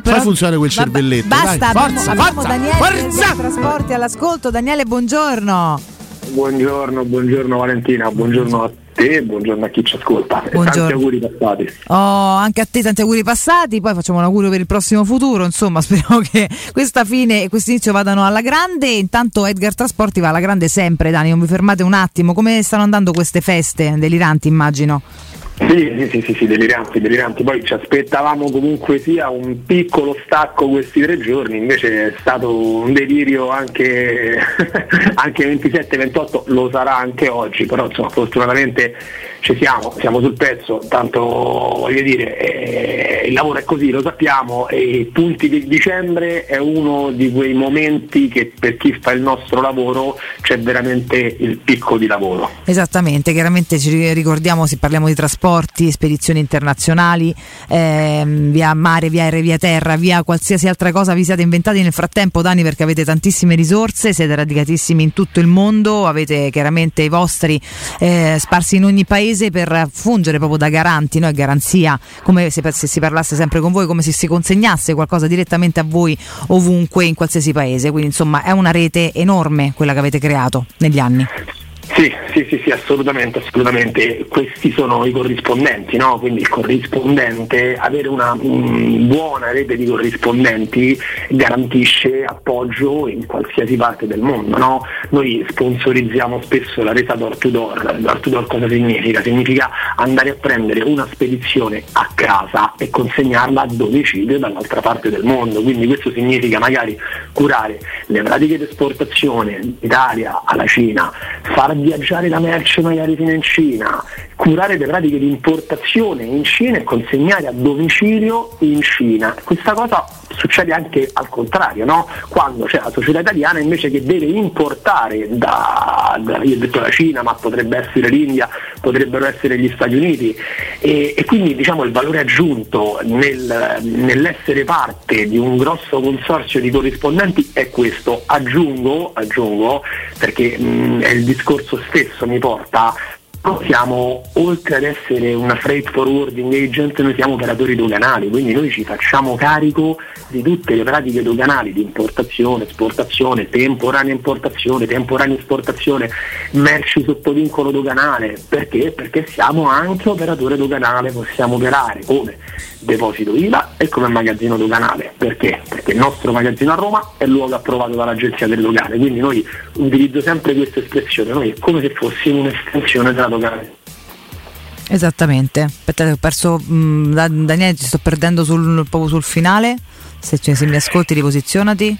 Però... Fai funzionare quel Vabbè, cervelletto. Basta, dai, abbiamo, forza, abbiamo forza, Daniele forza! Trasporti all'ascolto. Daniele, buongiorno. Buongiorno, buongiorno Valentina, buongiorno a te e buongiorno a chi ci ascolta. Buongiorno. tanti auguri passati. Oh, anche a te tanti auguri passati, poi facciamo un augurio per il prossimo futuro, insomma speriamo che questa fine e questo inizio vadano alla grande, intanto Edgar Trasporti va alla grande sempre, Dani, non vi fermate un attimo, come stanno andando queste feste deliranti immagino? Sì, sì, sì, sì, sì, deliranti, deliranti. Poi ci aspettavamo comunque sia un piccolo stacco questi tre giorni, invece è stato un delirio anche, anche 27-28, lo sarà anche oggi, però insomma fortunatamente que ci siamo, siamo sul pezzo, tanto voglio dire, eh, il lavoro è così, lo sappiamo, e punti di dicembre è uno di quei momenti che per chi fa il nostro lavoro c'è veramente il picco di lavoro. Esattamente, chiaramente ci ricordiamo se parliamo di trasporti, spedizioni internazionali, ehm, via mare, via aereo, via terra, via qualsiasi altra cosa vi siate inventati nel frattempo, Dani, perché avete tantissime risorse, siete radicatissimi in tutto il mondo, avete chiaramente i vostri eh, sparsi in ogni paese per fungere proprio da garanti, no? Garanzia, come se, se si parlasse sempre con voi, come se si consegnasse qualcosa direttamente a voi ovunque, in qualsiasi paese. Quindi insomma è una rete enorme quella che avete creato negli anni. Sì, sì, sì, sì, assolutamente, assolutamente. Questi sono i corrispondenti, no? Quindi il corrispondente, avere una mm, buona rete di corrispondenti garantisce appoggio in qualsiasi parte del mondo, no? Noi sponsorizziamo spesso la resa door to door. Door to door cosa significa? Significa andare a prendere una spedizione a casa e consegnarla a domicilio dall'altra parte del mondo. Quindi questo significa magari curare le pratiche di esportazione d'Italia alla Cina, far viaggiare la merce magari fino in Cina, curare le pratiche di importazione in Cina e consegnare a domicilio in Cina. Questa cosa succede anche al contrario, no? quando c'è la società italiana invece che deve importare da, da io ho detto la Cina, ma potrebbe essere l'India, potrebbero essere gli Stati Uniti e, e quindi diciamo il valore aggiunto nel- nell'essere parte di un grosso consorzio di corrispondenti è questo. Aggiungo, aggiungo perché mh, è il discorso stesso mi porta siamo, oltre ad essere una freight forwarding agent, noi siamo operatori doganali, quindi noi ci facciamo carico di tutte le pratiche doganali di importazione, esportazione, temporanea importazione, temporanea esportazione, merci sotto vincolo doganale. Perché? Perché siamo anche operatore doganale, possiamo operare come deposito IVA e come magazzino doganale. Perché? Perché il nostro magazzino a Roma è luogo approvato dall'Agenzia del Dogane, quindi noi utilizzo sempre questa espressione, noi è come se fossimo un'estensione della dogana. Esattamente. Aspettate, ho perso mh, da- Daniele, ci sto perdendo sul, proprio sul finale. Se, cioè, se mi ascolti, riposizionati.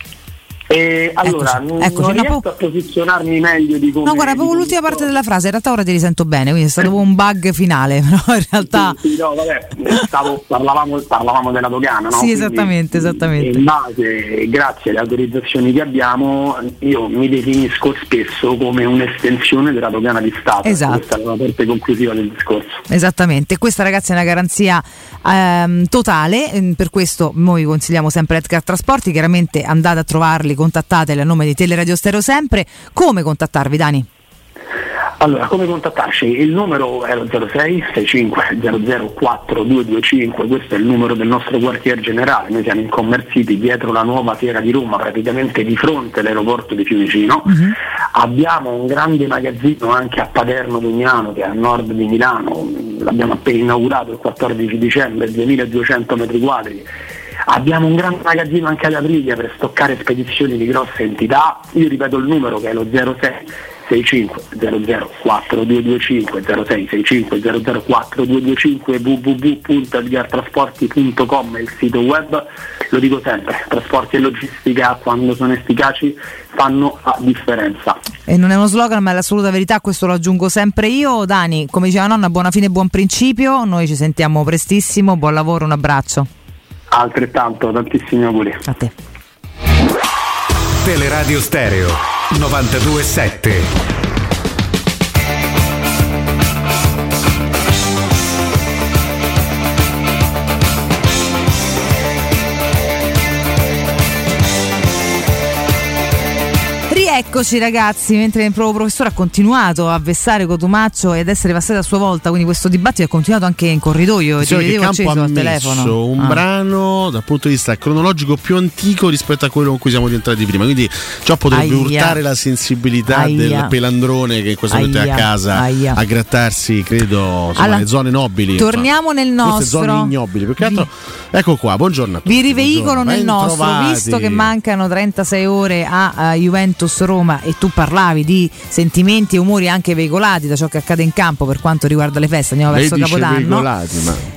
E allora, Eccoci, non, eccoci, non no, riesco a posizionarmi meglio di come... No, guarda, proprio l'ultima parte della frase. In realtà ora ti risento bene, quindi è stato un bug finale. Però in realtà. Sì, sì, no, vabbè, stavo- parlavamo, parlavamo della dogana, no? Sì, Quindi, esattamente, esattamente. In base, grazie alle autorizzazioni che abbiamo, io mi definisco spesso come un'estensione della dogana di Stato. Esatto. Questa è la parte conclusiva del discorso. Esattamente, questa ragazzi è una garanzia ehm, totale, ehm, per questo noi consigliamo sempre Edgar Trasporti, chiaramente andate a trovarli, contattateli a nome di Teleradio Stereo sempre. Come contattarvi Dani? Allora, come contattarci? Il numero è lo 06 65 00 4225, questo è il numero del nostro quartier generale, noi siamo in Commerce City dietro la nuova fiera di Roma, praticamente di fronte all'aeroporto di Fiumicino. Abbiamo un grande magazzino anche a Paderno Dugnano che è a nord di Milano, l'abbiamo appena inaugurato il 14 dicembre, 2200 metri quadri. Abbiamo un grande magazzino anche ad Aprilia per stoccare spedizioni di grosse entità. Io ripeto il numero che è lo 06 65 00 4225 06 65 00 4225 www.edgartrasporti.com è il sito web lo dico sempre trasporti e logistica quando sono efficaci fanno la differenza E non è uno slogan, ma è l'assoluta verità, questo lo aggiungo sempre io. Dani, come diceva nonna, buona fine e buon principio. Noi ci sentiamo prestissimo, buon lavoro, un abbraccio. Altrettanto tantissimi auguri a te Teleradio Stereo 927. Eccoci ragazzi, mentre il proprio professore ha continuato a vessare Cotumaccio ed essere passato a sua volta, quindi questo dibattito è continuato anche in corridoio, Diciamo che vedevo acceso ha al telefono. un Ah. brano dal punto di vista cronologico più antico rispetto a quello con cui siamo rientrati prima. Quindi ciò potrebbe Aia. urtare la sensibilità Aia. del pelandrone che in questo momento è a Aia. casa Aia. a grattarsi, credo, insomma, Allora, le zone nobili. torniamo nel nostro. zone ignobili. Più che altro, ecco qua, buongiorno a tutti. Vi riveicolo buongiorno, nel nostro, bentrovati. visto che mancano 36 ore a, eh, Juventus-Roma e tu parlavi di sentimenti e umori anche veicolati da ciò che accade in campo per quanto riguarda le feste, andiamo Lei verso Capodanno. ma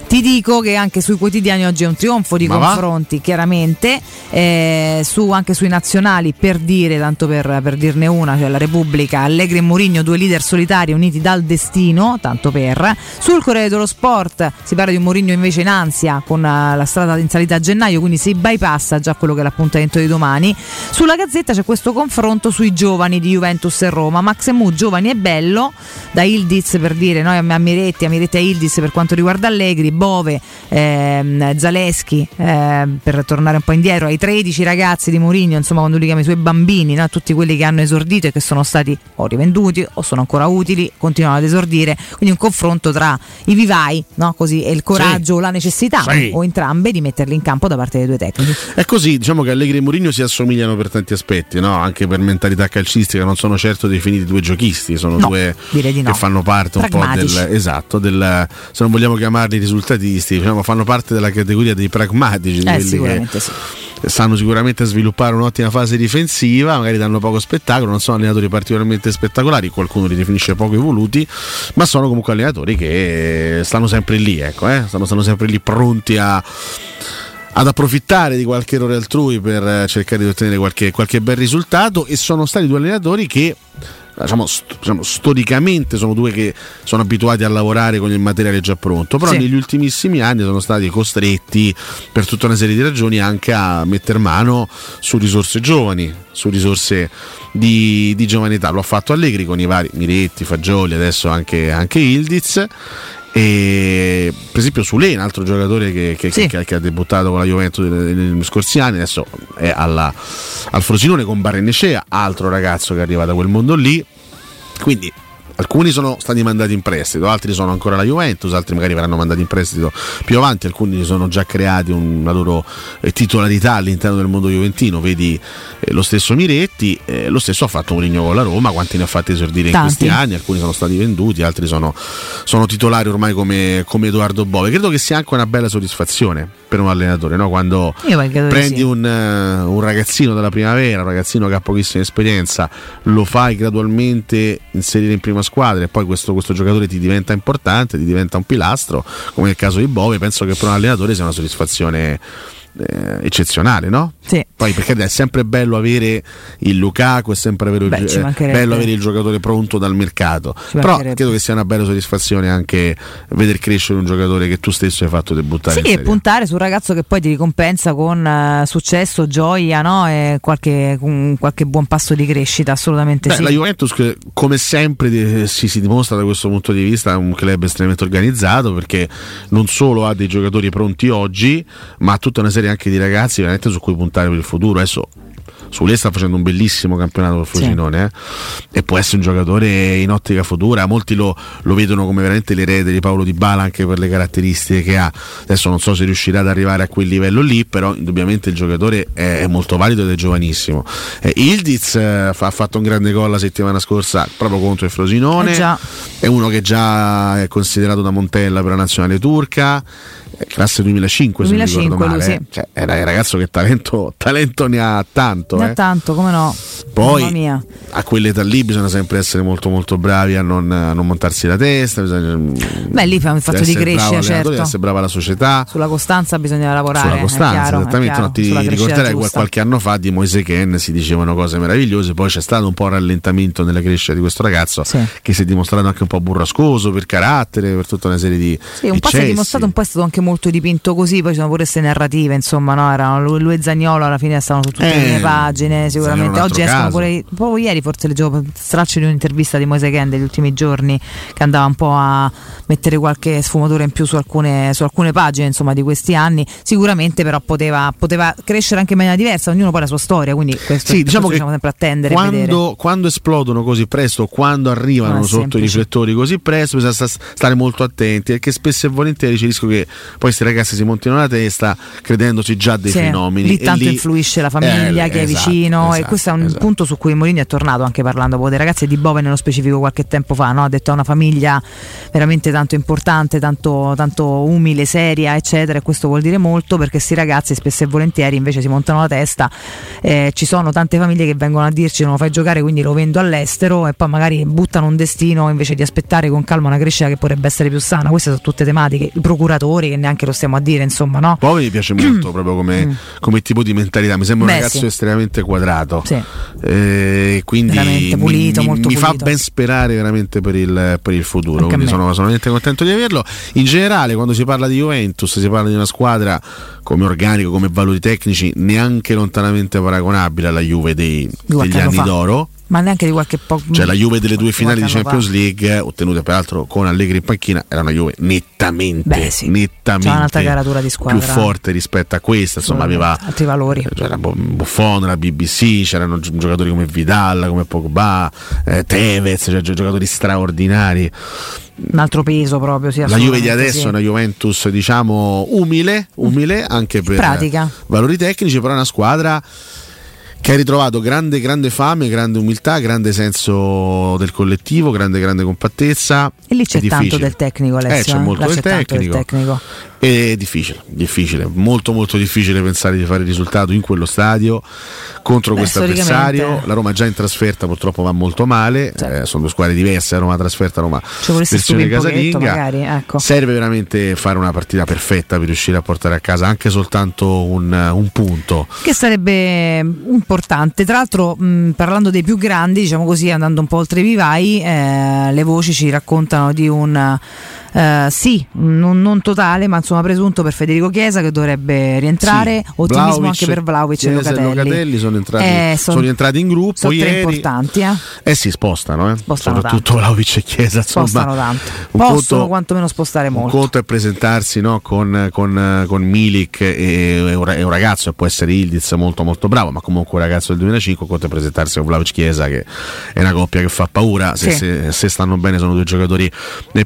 Ti dico che anche sui quotidiani oggi è un trionfo di Ma va? confronti, chiaramente, eh, su, anche sui nazionali, per dire, tanto per, per dirne una, cioè la Repubblica, Allegri e Mourinho, due leader solitari uniti dal destino, tanto per. Sul Corriere dello Sport si parla di un Mourinho invece in ansia con eh, la strada in salita a gennaio, quindi si bypassa già quello che è l'appuntamento di domani. Sulla Gazzetta c'è questo confronto sui giovani di Juventus e Roma, Max Emu giovani e bello, da Ildiz per dire noi a Miretti, a Miretti e Ildiz per quanto riguarda Allegri, Bove, ehm, Zaleschi, ehm, per tornare un po' indietro, ai 13 ragazzi di Mourinho, insomma quando lui chiama i suoi bambini, no? tutti quelli che hanno esordito e che sono stati o rivenduti o sono ancora utili, continuano ad esordire, quindi un confronto tra i vivai, no? Così, e il coraggio o la necessità, Sì. o entrambe, di metterli in campo da parte dei due tecnici. È così, diciamo che Allegri e Mourinho si assomigliano per tanti aspetti, no? anche per mentalità calcistica, non sono certo definiti due giochisti, sono No, due di no. che fanno parte un po' del esatto, del, se non vogliamo chiamarli risultatisti, diciamo, fanno parte della categoria dei pragmatici, Eh, sicuramente che sì. Sanno sicuramente sviluppare un'ottima fase difensiva, magari danno poco spettacolo, non sono allenatori particolarmente spettacolari, qualcuno li definisce poco evoluti, ma sono comunque allenatori che stanno sempre lì, ecco, eh? stanno, stanno sempre lì pronti a ad approfittare di qualche errore altrui per eh, cercare di ottenere qualche, qualche bel risultato e sono stati due allenatori che diciamo, st- diciamo, storicamente sono due che sono abituati a lavorare con il materiale già pronto però Sì. negli ultimissimi anni sono stati costretti per tutta una serie di ragioni anche a mettere mano su risorse giovani su risorse di, di giovanità lo ha fatto Allegri con i vari Miretti, Fagioli adesso anche, anche Ildiz e per esempio Sule, un altro giocatore che, che- Sì. che- che ha debuttato con la Juventus negli scorsi anni, adesso è alla- al Frosinone con Barrenecea, altro ragazzo che arriva da quel mondo lì. Quindi alcuni sono stati mandati in prestito, altri sono ancora alla Juventus, altri magari verranno mandati in prestito più avanti, alcuni sono già creati una loro eh, titolarità all'interno del mondo juventino, vedi eh, lo stesso Miretti, eh, lo stesso ha fatto Mourinho con la Roma, quanti ne ha fatti esordire in Tanti. questi anni, alcuni sono stati venduti, altri sono, sono titolari ormai come, come Edoardo Bove. Credo che sia anche una bella soddisfazione per un allenatore, no? quando prendi sì. un, eh, un ragazzino della primavera, un ragazzino che ha pochissima esperienza, lo fai gradualmente inserire in prima squadra e poi questo, questo giocatore ti diventa importante, ti diventa un pilastro, come nel caso di Bove, penso che per un allenatore sia una soddisfazione eh, eccezionale, no? Sì. Poi perché è sempre bello avere il Lukaku, è sempre Beh, ci eh, bello avere il giocatore pronto dal mercato. Però credo che sia una bella soddisfazione anche vedere crescere un giocatore che tu stesso hai fatto debuttare Sì, e puntare sul ragazzo che poi ti ricompensa con eh, successo, gioia no? e qualche, con qualche buon passo di crescita, assolutamente Beh, sì. La Juventus, come sempre, di- si, si dimostra da questo punto di vista un club estremamente organizzato perché non solo ha dei giocatori pronti oggi, ma ha tutta una serie anche di ragazzi veramente su cui puntare per il futuro. Adesso Sule sta facendo un bellissimo campionato per Frosinone eh? e può essere un giocatore in ottica futura. Molti lo, lo vedono come veramente l'erede di Paolo Di Bala anche per le caratteristiche che ha. Adesso non so se riuscirà ad arrivare a quel livello lì, però indubbiamente il giocatore è, è molto valido ed è giovanissimo. Eh, Ildiz eh, fa- ha fatto un grande gol la settimana scorsa proprio contro il Frosinone. Eh. È uno che già è considerato da Montella per la nazionale turca. Eh, Classe 2005, se non 2005 ricordo male. lui, eh. sì. Cioè, è un ragazzo che talento, talento ne ha tanto. Ne ha eh. tanto, come no? Poi a quell'età lì bisogna sempre essere molto molto bravi a non, a non montarsi la testa. Bisogna, Beh, lì fa un fatto di allenatore, certo. deve essere brava la società. Sulla costanza bisogna lavorare. Sulla costanza, chiaro, esattamente. chiaro, No, ti ricorderai giusta. qualche anno fa di Moise Ken si dicevano cose meravigliose, poi c'è stato un po' un rallentamento nella crescita di questo ragazzo che si è dimostrato anche un po' burrascoso per carattere, per tutta una serie di Sì, un po' si è dimostrato, un po' è stato anche molto dipinto così, poi ci sono pure queste narrative, insomma, no? Erano lui, lui e Zagnolo alla fine stavano su tutte Eh, le pagine, sicuramente. Oggi escono caso. pure, proprio ieri forse leggevo straccio di un'intervista di Moise Ken degli ultimi giorni che andava un po' a mettere qualche sfumatura in più su alcune, su alcune pagine, insomma, di questi anni. Sicuramente però poteva, poteva crescere anche in maniera diversa, ognuno poi ha la sua storia, quindi questo, Sì, diciamo questo che diciamo sempre attendere. quando, quando esplodono così presto, quando arrivano sotto i semplice. riflettori così presto, bisogna sta- stare molto attenti perché spesso e volentieri c'è il rischio che poi questi ragazzi si montino la testa credendosi già dei Sì, fenomeni. Lì e tanto lì- influisce la famiglia Eh, che è esatto, vicino e esatto, questo è un esatto. punto su cui Molini è tornato anche parlando poi dei ragazzi e di Bove nello specifico qualche tempo fa, no? ha detto è una famiglia veramente tanto importante, tanto, tanto umile, seria eccetera e questo vuol dire molto perché questi ragazzi spesso e volentieri invece si montano la testa, eh, ci sono tante famiglie che vengono a dirci non lo fai giocare quindi lo vendo all'estero e poi magari buttano un destino invece di aspettare con calma una crescita che potrebbe essere più sana, queste sono tutte tematiche, i procuratori che neanche lo stiamo a dire insomma no? Poi mi piace molto proprio come, come tipo di mentalità, mi sembra un Mm. Beh, ragazzo sì. estremamente quadrato. Sì. Eh, quindi Veramente pulito, mi, molto mi fa pulito. ben sperare veramente per il, per il futuro. Anche Quindi sono, veramente contento di averlo. In generale, quando si parla di Juventus, si parla di una squadra come organico, come valori tecnici, neanche lontanamente paragonabile alla Juve dei- degli anni fa. d'oro. Ma neanche di qualche po'. Cioè la Juve delle due finali di Champions fa. League, ottenute peraltro con Allegri in panchina, era una Juve nettamente, Beh, sì. nettamente C'ha un'altra caratura di squadra. più forte rispetto a questa. Insomma, aveva altri valori. c'era Bo- Buffon, la BBC, c'erano gi- giocatori come Vidal, come Pogba, eh, Tevez, cioè gio- giocatori straordinari. Un altro peso proprio. Sì, La Juve di adesso sì. è una Juventus, diciamo, umile, umile anche per pratica. valori tecnici, però è una squadra che ha ritrovato grande, grande fame, grande umiltà, grande senso del collettivo, grande, grande compattezza. E lì c'è È tanto difficile. del tecnico, Alessio. Eh, c'è eh. molto del c'è tanto del tecnico. È difficile, difficile, molto molto difficile pensare di fare il risultato in quello stadio contro Beh, questo avversario. La Roma già in trasferta purtroppo va molto male, eh, sono due squadre diverse, Roma trasferta, Roma Ci vorresti versione casalinga. magari. Ecco. Serve veramente fare una partita perfetta per riuscire a portare a casa anche soltanto un, un punto. Che sarebbe importante. Tra l'altro, mh, parlando dei più grandi, diciamo così, andando un po' oltre i vivai, eh, le voci ci raccontano di un eh, sì, non, non totale, ma insomma presunto per Federico Chiesa che dovrebbe rientrare. Sì, Ottimismo Vlahovic, anche per Vlaovic e Chiesa Locatelli. sono entrati, Eh, sono son- rientrati in gruppo Sono tre importanti, eh? Eh sì, spostano, eh. Spostano soprattutto tanto. Vlahovic e Chiesa. Insomma, Spostano tanto. un Possono conto- quantomeno spostare Un molto. conto è presentarsi no, con, con, con Milik e, e un, ra- un ragazzo e può essere Ildiz molto molto bravo, ma comunque un ragazzo del 2005, un conto è presentarsi con Vlaovic Chiesa che è una coppia che fa paura, se, Sì. se- se stanno bene sono due giocatori eh,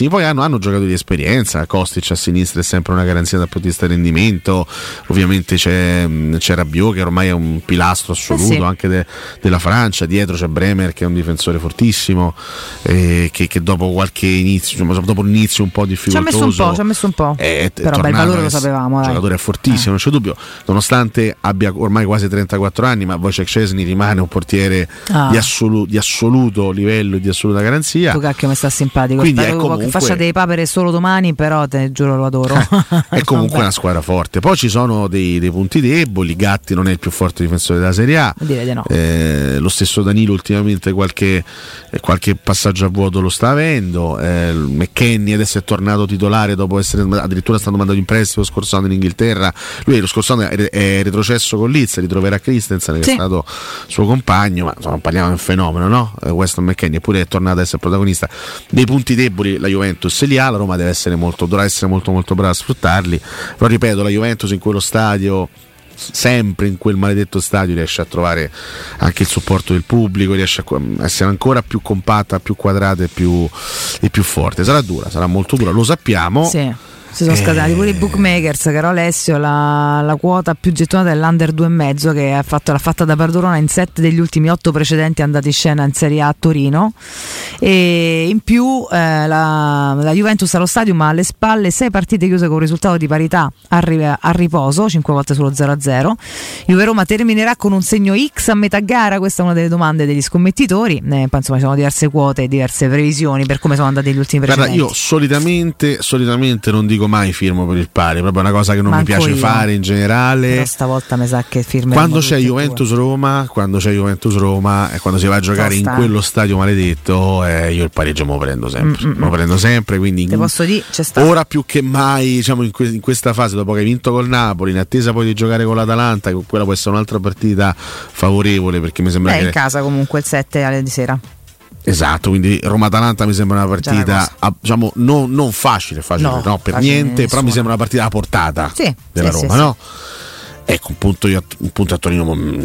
pericolosissimi, poi hanno, hanno giocatori di esperienza, Kostic a sinistra è sempre una garanzia dal punto di vista del rendimento, ovviamente c'è, c'è Rabiot che ormai è un pilastro assoluto Eh sì. anche de- della Francia, dietro c'è Bremer che è un difensore fortissimo, eh, che, che dopo qualche inizio, insomma, dopo un inizio un po' Ci ha difficoltoso messo un po', ci ha messo un po'. è t- Però il valore lo sapevamo. dai. giocatore fortissimo, non c'è dubbio, nonostante abbia ormai quasi 34 anni, ma Wojciech Szczesny rimane un portiere Ah. di, assolu- di assoluto livello e di assoluta garanzia. Tu cacchio mi sta simpatico. Quindi è comunque- faccia dei papere solo domani, però te giuro lo adoro. è comunque una squadra forte. Poi ci sono dei, dei punti deboli. Gatti non è il più forte difensore della Serie A. Direi di no. Eh, lo stesso Danilo ultimamente qualche, eh, qualche passaggio a vuoto lo sta avendo. Eh, McKenny adesso è tornato titolare dopo essere addirittura stato mandato in prestito lo scorso anno in Inghilterra. Lui lo scorso anno è, retrocesso con Leeds, ritroverà Christensen che Sì. è stato suo compagno, ma insomma parliamo di un fenomeno, no? Eh, Weston McKenny eppure è tornato ad essere protagonista. Dei punti deboli la Juventus li ha, la Roma deve essere molto, dovrà essere molto molto brava a sfruttarli. Però ripeto, la Juventus in quello stadio sempre in quel maledetto stadio riesce a trovare anche il supporto del pubblico, riesce a essere ancora più compatta, più quadrata e più, e più forte. Sarà dura, sarà molto dura, lo sappiamo. Sì. Si sono Eh. scatenati pure i bookmakers, caro Alessio, la, la quota più gettonata è l'Under 2,5 che ha fatto, l'ha fatta da Pardorona in 7 degli ultimi 8 precedenti andati in scena in Serie A a Torino e in più eh, la, la Juventus allo stadio ma alle spalle 6 partite chiuse con risultato di parità a, ri- a riposo, 5 volte sullo 0-0. Juve Roma terminerà con un segno X a metà gara, questa è una delle domande degli scommettitori, eh, insomma ci sono diverse quote diverse previsioni per come sono andati gli ultimi Guarda, precedenti. io solitamente, solitamente non dico dico mai firmo per il pari, proprio una cosa che non mi Manco piace io. fare in generale. Però stavolta mi sa che firmeremo Quando c'è Juventus Roma, quando c'è Juventus Roma e quando si va a giocare in Tosta. quello stadio maledetto, eh, io il pareggio me lo prendo sempre. Mm, mm, Me lo prendo sempre, quindi Te posso dire, c'è ora più che mai, diciamo in, que- in questa fase, dopo che hai vinto col Napoli, in attesa poi di giocare con l'Atalanta, che quella può essere un'altra partita favorevole perché mi sembra Beh, che in casa comunque il 7 alle di sera. Esatto, quindi Roma-Atalanta mi sembra una partita ah, diciamo, non, non facile, facile No, no, per facile niente, però nessuna. mi sembra una partita a portata Sì, della sì, Roma, sì, no? Ecco, un punto, io- un punto a Torino mm,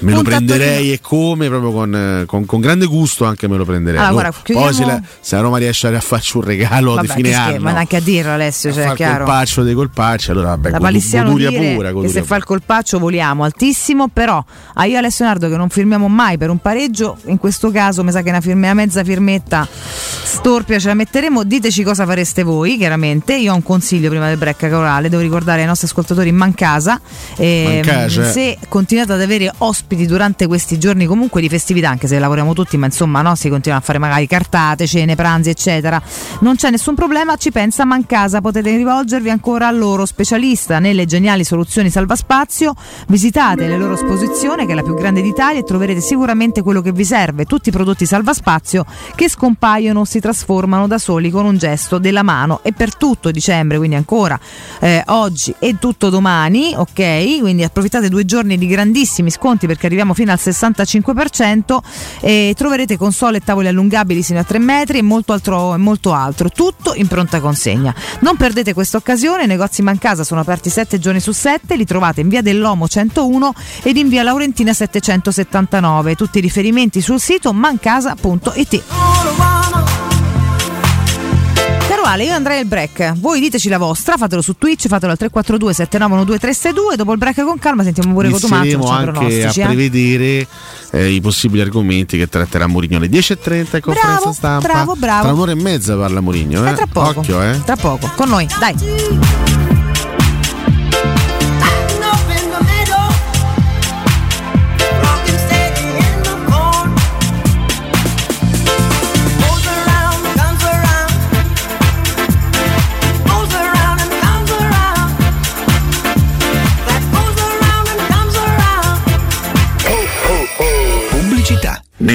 me lo prenderei e come, proprio con, eh, con- con grande gusto anche me lo prenderei. Allora, guarda, chiudiamo- Poi se la, se la Roma riesce a farci un regalo Vabbè, di fine anno, ma neanche a dirlo Alessio, cioè, chiaro. colpaccio dei colpacci, allora vabbè, godu- palissiano goduria dire pura, goduria se fa il colpaccio voliamo altissimo, però a io e Alessio Nardo che non firmiamo mai per un pareggio, in questo caso mi sa che una, firme- una mezza firmetta storpia ce la metteremo, diteci cosa fareste voi, chiaramente. Io ho un consiglio prima del break corale, devo ricordare ai nostri ascoltatori in Mancasa, eh, se continuate ad avere ospiti durante questi giorni comunque di festività, anche se lavoriamo tutti, ma insomma no, si continua a fare magari cartate, cene, pranzi, eccetera, non c'è nessun problema, ci pensa Mancasa, potete rivolgervi ancora al loro specialista nelle geniali soluzioni salvaspazio, visitate le loro esposizione che è la più grande d'Italia e troverete sicuramente quello che vi serve, tutti i prodotti salvaspazio che scompaiono si trasformano da soli con un gesto della mano e per tutto dicembre, quindi ancora eh, oggi e tutto domani, ok? Quindi approfittate due giorni di grandissimi sconti perché arriviamo fino al 65% e troverete console e tavoli allungabili sino a 3 metri e molto altro, molto altro, tutto in pronta consegna. Non perdete questa occasione, i negozi Mancasa sono aperti 7 giorni su 7, li trovate in via dell'Omo 101 ed in via Laurentina 779, tutti i riferimenti sul sito mancasa.it. Caro Ale, io andrei al break. Voi diteci la vostra, fatelo su Twitch, fatelo al 342 791 2362. Dopo il break con calma sentiamo pure Cotumaccio. C'è anche a eh. prevedere eh, i possibili argomenti che tratterà Mourinho alle 10.30 in conferenza Bravo, stampa. bravo, bravo. Tra un'ora e mezza parla Mourinho. Eh? Eh, tra poco. Occhio, eh. Tra poco, con noi, dai.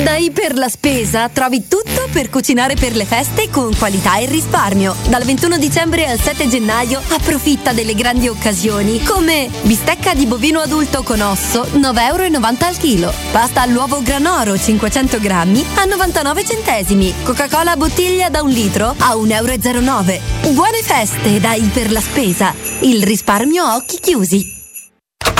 Da Iper la Spesa trovi tutto per cucinare per le feste con qualità e risparmio. Dal 21 dicembre al 7 gennaio approfitta delle grandi occasioni come bistecca di bovino adulto con osso 9,90 euro al chilo, pasta all'uovo granoro 500 grammi a 99 centesimi, Coca-Cola bottiglia da un litro a 1,09 euro. Buone feste da Iper la Spesa, il risparmio a occhi chiusi.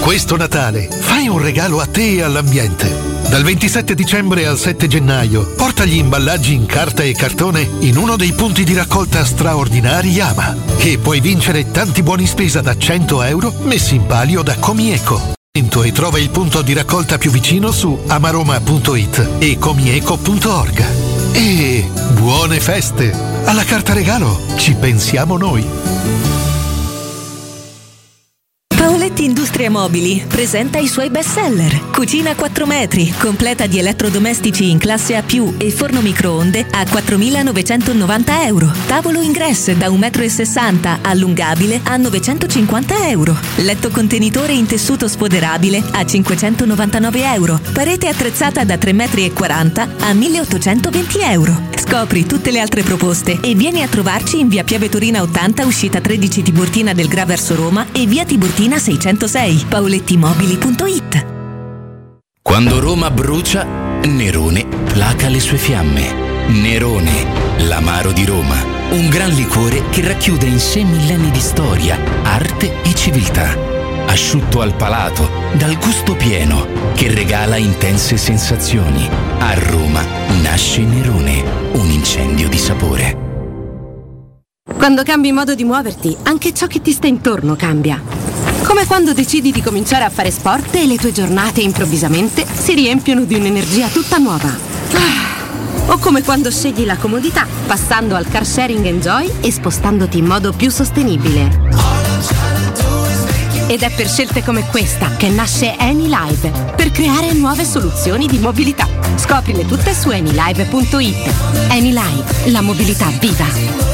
Questo Natale fai un regalo a te e all'ambiente. Dal 27 dicembre al 7 gennaio porta gli imballaggi in carta e cartone in uno dei punti di raccolta straordinari Yama e puoi vincere tanti buoni spesa da 100 euro messi in palio da Comieco. E trova il punto di raccolta più vicino su amaroma.it e comieco.org. E buone feste! Alla carta regalo ci pensiamo noi. Paoletti Industria Mobili presenta i suoi best seller. Cucina a 4 metri, completa di elettrodomestici in classe A+, e forno microonde a 4.990 euro. Tavolo ingresso da 1,60 m allungabile a 950 euro. Letto contenitore in tessuto sfoderabile a 599 euro. Parete attrezzata da 3,40 m a 1.820 euro. Scopri tutte le altre proposte e vieni a trovarci in via Piave Torina 80, uscita 13 Tiburtina del Gra verso Roma e via Tiburtina 606. paolettimobili.it Quando Roma brucia, Nerone placa le sue fiamme. Nerone, l'amaro di Roma. Un gran liquore che racchiude in sé millenni di storia, arte e civiltà. Asciutto al palato, dal gusto pieno, che regala intense sensazioni. A Roma nasce Nerone, un incendio di sapore. Quando cambi modo di muoverti, anche ciò che ti sta intorno cambia. Come quando decidi di cominciare a fare sport e le tue giornate improvvisamente si riempiono di un'energia tutta nuova. Ah. O come quando scegli la comodità, passando al car sharing Enjoy e spostandoti in modo più sostenibile. Ed è per scelte come questa che nasce AnyLive, per creare nuove soluzioni di mobilità. Scoprile tutte su anylive.it. AnyLive, la mobilità viva.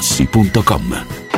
artigianamaterassi.com.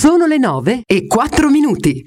Sono le 9 e 4 minuti.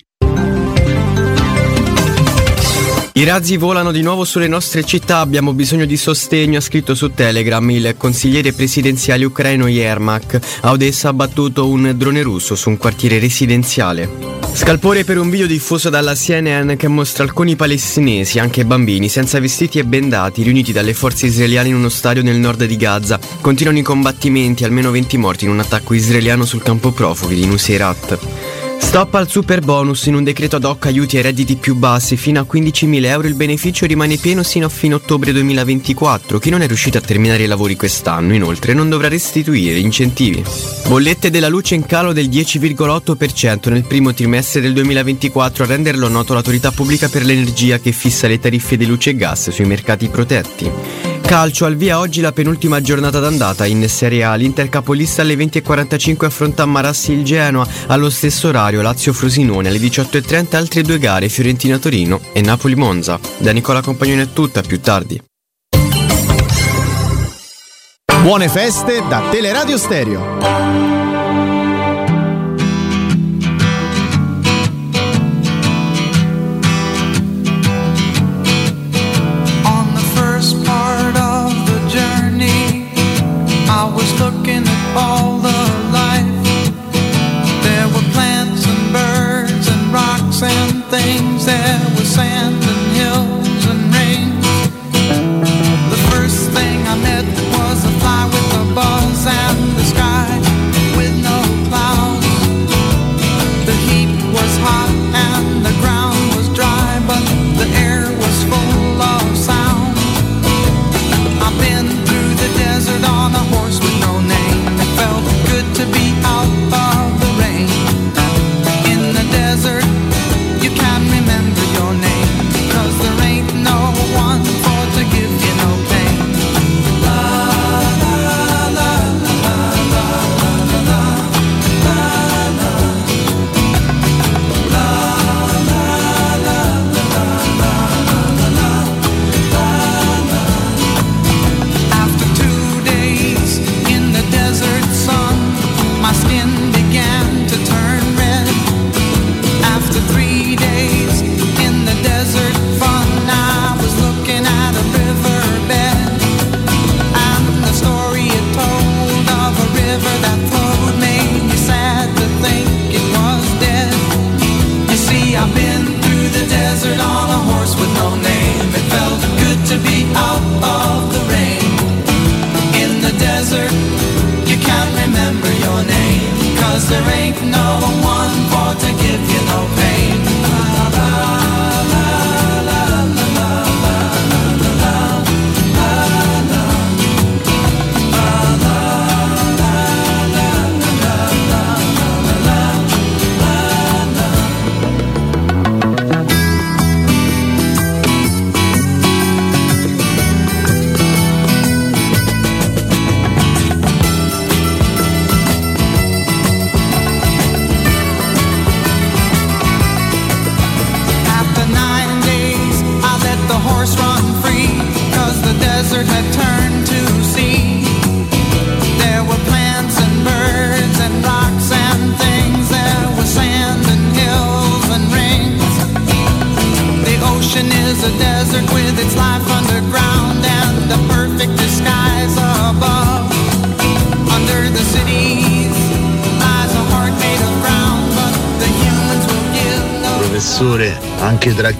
I razzi volano di nuovo sulle nostre città, abbiamo bisogno di sostegno, ha scritto su Telegram il consigliere presidenziale ucraino Yermak. A Odessa ha battuto un drone russo su un quartiere residenziale. Scalpore per un video diffuso dalla CNN che mostra alcuni palestinesi, anche bambini, senza vestiti e bendati, riuniti dalle forze israeliane in uno stadio nel nord di Gaza. Continuano i combattimenti, almeno 20 morti in un attacco israeliano sul campo profughi di Nuseirat. Stop al super bonus in un decreto ad hoc aiuti ai redditi più bassi. Fino a 15.000 euro il beneficio rimane pieno sino a fine ottobre 2024 chi non è riuscito a terminare i lavori quest'anno inoltre non dovrà restituire incentivi. Bollette della luce in calo del 10,8% nel primo trimestre del 2024 a renderlo noto l'autorità pubblica per l'energia che fissa le tariffe di luce e gas sui mercati protetti Calcio al via oggi la penultima giornata d'andata in Serie A. L'Inter capolista alle 20.45 affronta Marassi il Genoa. Allo stesso orario Lazio-Frosinone alle 18.30 altre due gare Fiorentina-Torino e Napoli-Monza. Da Nicola Compagnone è tutto, a più tardi. Buone feste da Teleradio Stereo.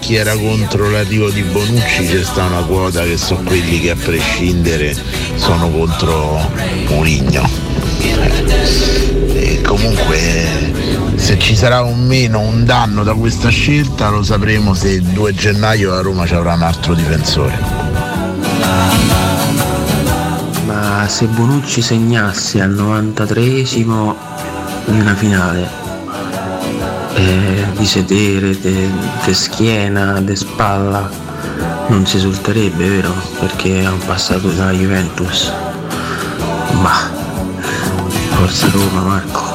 Chi era contro l'arrivo di Bonucci c'è sta una quota che sono quelli che a prescindere sono contro Mourinho. E comunque se ci sarà un meno, un danno da questa scelta lo sapremo se il 2 gennaio la Roma ci avrà un altro difensore. Ma se Bonucci segnasse al 93esimo di una finale eh, di sedere, de, de schiena, de spalla, non si esulterebbe, vero? Perché ha un passato dalla Juventus. Ma forza Roma Marco.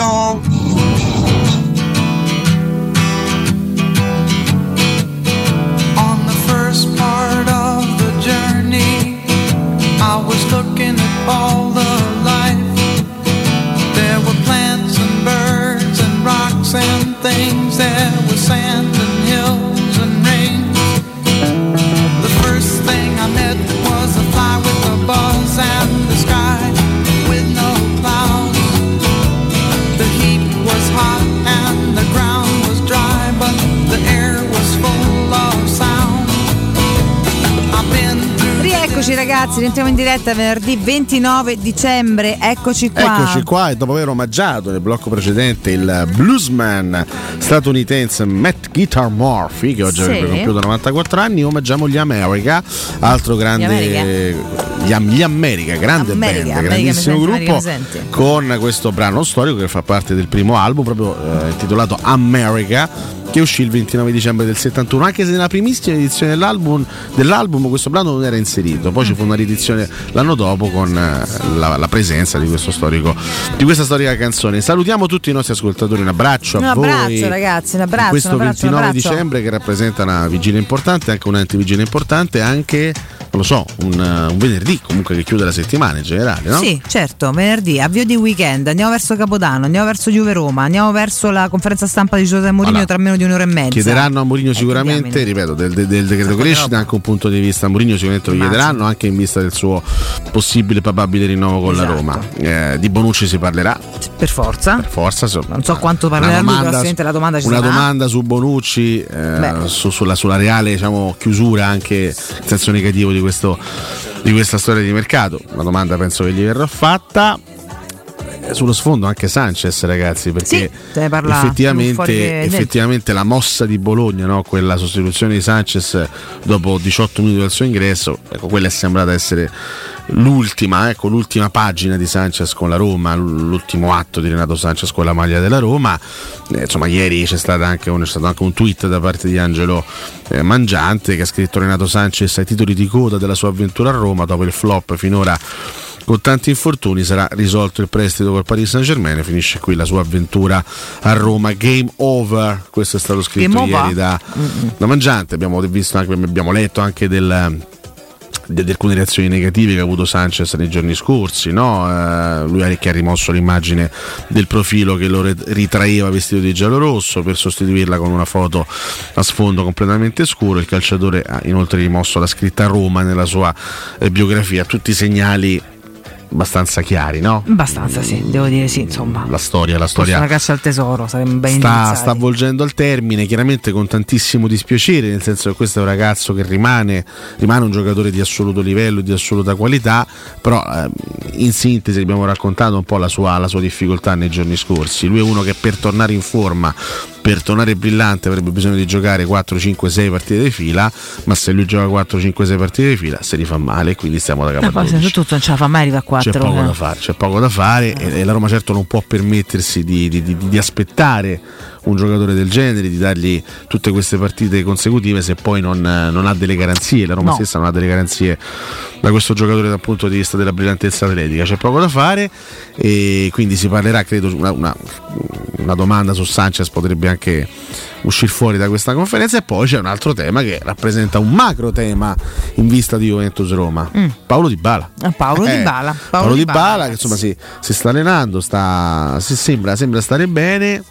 song Rieccoci ragazzi, rientriamo in diretta venerdì 29 dicembre, eccoci qua. Eccoci qua e dopo aver omaggiato nel blocco precedente il bluesman statunitense Matt Guitar Murphy che oggi Sì. avrebbe compiuto 94 anni, omaggiamo gli America, altro grande America. Gli, gli America, grande America, band, America grandissimo gruppo America senti. con questo brano storico che fa parte del primo album proprio eh, intitolato America che uscì il 29 dicembre del 71 anche se nella primissima edizione dell'album, dell'album questo brano non era inserito poi ci fu una riedizione l'anno dopo con eh, la, la presenza di questo storico di questa storica canzone salutiamo tutti i nostri ascoltatori un abbraccio Un a abbraccio voi ragazzi, un abbraccio. questo un abbraccio, un 29 abbraccio. dicembre che rappresenta una vigilia importante anche un'antivigilia importante anche lo so un, uh, un venerdì comunque che chiude la settimana in generale no? Sì, certo, venerdì, avvio di weekend, andiamo verso Capodanno, andiamo verso Juve Roma, andiamo verso la conferenza stampa di Giuseppe Mourinho Allora, tra meno di un'ora e mezza. Chiederanno a Mourinho sicuramente, diamine. ripeto, del, del- del decreto crescita anche un punto di vista Mourinho sicuramente lo chiederanno anche in vista del suo possibile probabile rinnovo con la Esatto. Roma. Eh, di Bonucci si parlerà. Per forza. Per forza. Non so quanto parlerà lui, probabilmente la domanda ci una sarà. domanda su Bonucci, eh, su- sulla, sulla reale diciamo, chiusura anche in senso negativo di, questo, di questa storia di mercato. Una domanda penso che gli verrà fatta. Eh, Sullo sfondo anche Sanchez, ragazzi, perché Sì, effettivamente, effettivamente la mossa di Bologna, no? quella sostituzione di Sanchez dopo 18 minuti dal suo ingresso, ecco, quella è sembrata essere l'ultima, ecco, l'ultima pagina di Sanchez con la Roma, l'ultimo atto di Renato Sanchez con la maglia della Roma. Eh, insomma, ieri c'è, stata anche un, c'è stato anche un tweet da parte di Angelo eh, Mangiante che ha scritto Renato Sanchez ai titoli di coda della sua avventura a Roma dopo il flop finora con tanti infortuni sarà risolto il prestito col Paris Saint Germain finisce qui la sua avventura a Roma game over questo è stato scritto Game ieri da, da Mangiante abbiamo visto anche abbiamo letto anche del di, alcune reazioni negative che ha avuto Sanchez nei giorni scorsi. No? Eh, lui ha- che ha rimosso l'immagine del profilo che lo ritraeva vestito di giallo-rosso per sostituirla con una foto a sfondo completamente scuro. Il calciatore ha inoltre rimosso la scritta Roma nella sua eh, biografia. Tutti segnali abbastanza chiari, no? Abbastanza, sì, devo dire sì, insomma. La storia, la storia una caccia al tesoro, saremmo ben sta, sta avvolgendo al termine, chiaramente con tantissimo dispiacere, nel senso che questo è un ragazzo che rimane, rimane un giocatore di assoluto livello, di assoluta qualità, però ehm, in sintesi abbiamo raccontato un po' la sua, la sua difficoltà nei giorni scorsi. Lui è uno che per tornare in forma, per tornare brillante avrebbe bisogno di giocare 4, 5, 6 partite di fila, ma se lui gioca 4, 5, 6 partite di fila si rifà male, quindi stiamo da capo. No, poi soprattutto non ce la fa mai arrivare a 4. C'è poco da fare, c'è poco da fare e, e la Roma certo non può permettersi di, di- di- di aspettare un giocatore del genere, di dargli tutte queste partite consecutive se poi non, eh, non ha delle garanzie, la Roma No. stessa non ha delle garanzie da questo giocatore dal punto di vista della brillantezza atletica, c'è poco da fare e quindi si parlerà, credo, una, una- una domanda su Sanchez potrebbe anche uscire fuori da questa conferenza e poi c'è un altro tema che rappresenta un macro tema in vista di Juventus Roma, Mm. Paolo Di Bala. Ah, Paolo Eh, Di Bala. Paolo, Di Bala, ragazzi. che insomma si, si sta allenando, sta, si sembra, sembra stare bene.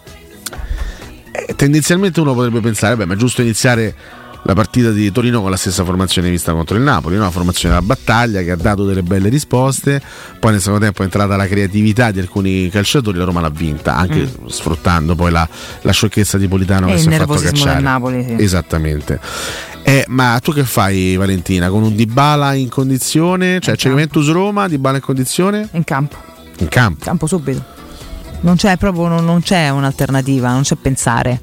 Eh, tendenzialmente uno potrebbe pensare, beh, ma è giusto iniziare la partita di Torino con la stessa formazione vista contro il Napoli, no? una formazione da battaglia che ha dato delle belle risposte, poi nel secondo tempo è entrata la creatività di alcuni calciatori, la Roma l'ha vinta, anche sfruttando poi la, la sciocchezza di Politano Mm. E che si è fatto cacciare. Napoli, sì. Esattamente. Eh, ma tu che fai Valentina? Con un Dybala in condizione? Cioè c'è Juventus Roma, Dybala in condizione? In campo. In campo. Campo subito. Non c'è proprio non, non c'è un'alternativa, non c'è pensare.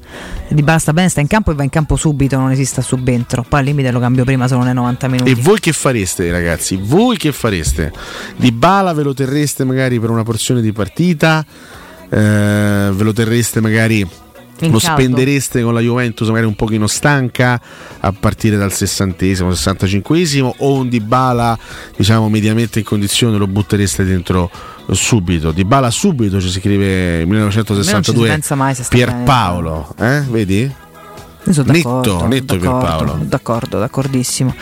Di Bala sta bene, sta in campo e va in campo subito, non esiste a subentro. Poi al limite lo cambio prima solo nei 90 minuti. E voi che fareste, ragazzi? Voi che fareste? Di Bala ve lo terreste magari per una porzione di partita? Eh, ve lo terreste magari. In lo caldo. spendereste con la Juventus magari un pochino stanca a partire dal sessantesimo, 65esimo o un Dybala diciamo mediamente in condizione lo buttereste dentro subito Dybala subito ci si scrive Almeno non ci 1962 si pensa mai se sta bene. Pierpaolo eh? vedi? Netto, d'accordo, netto d'accordo, Pierpaolo D'accordo, d'accordissimo.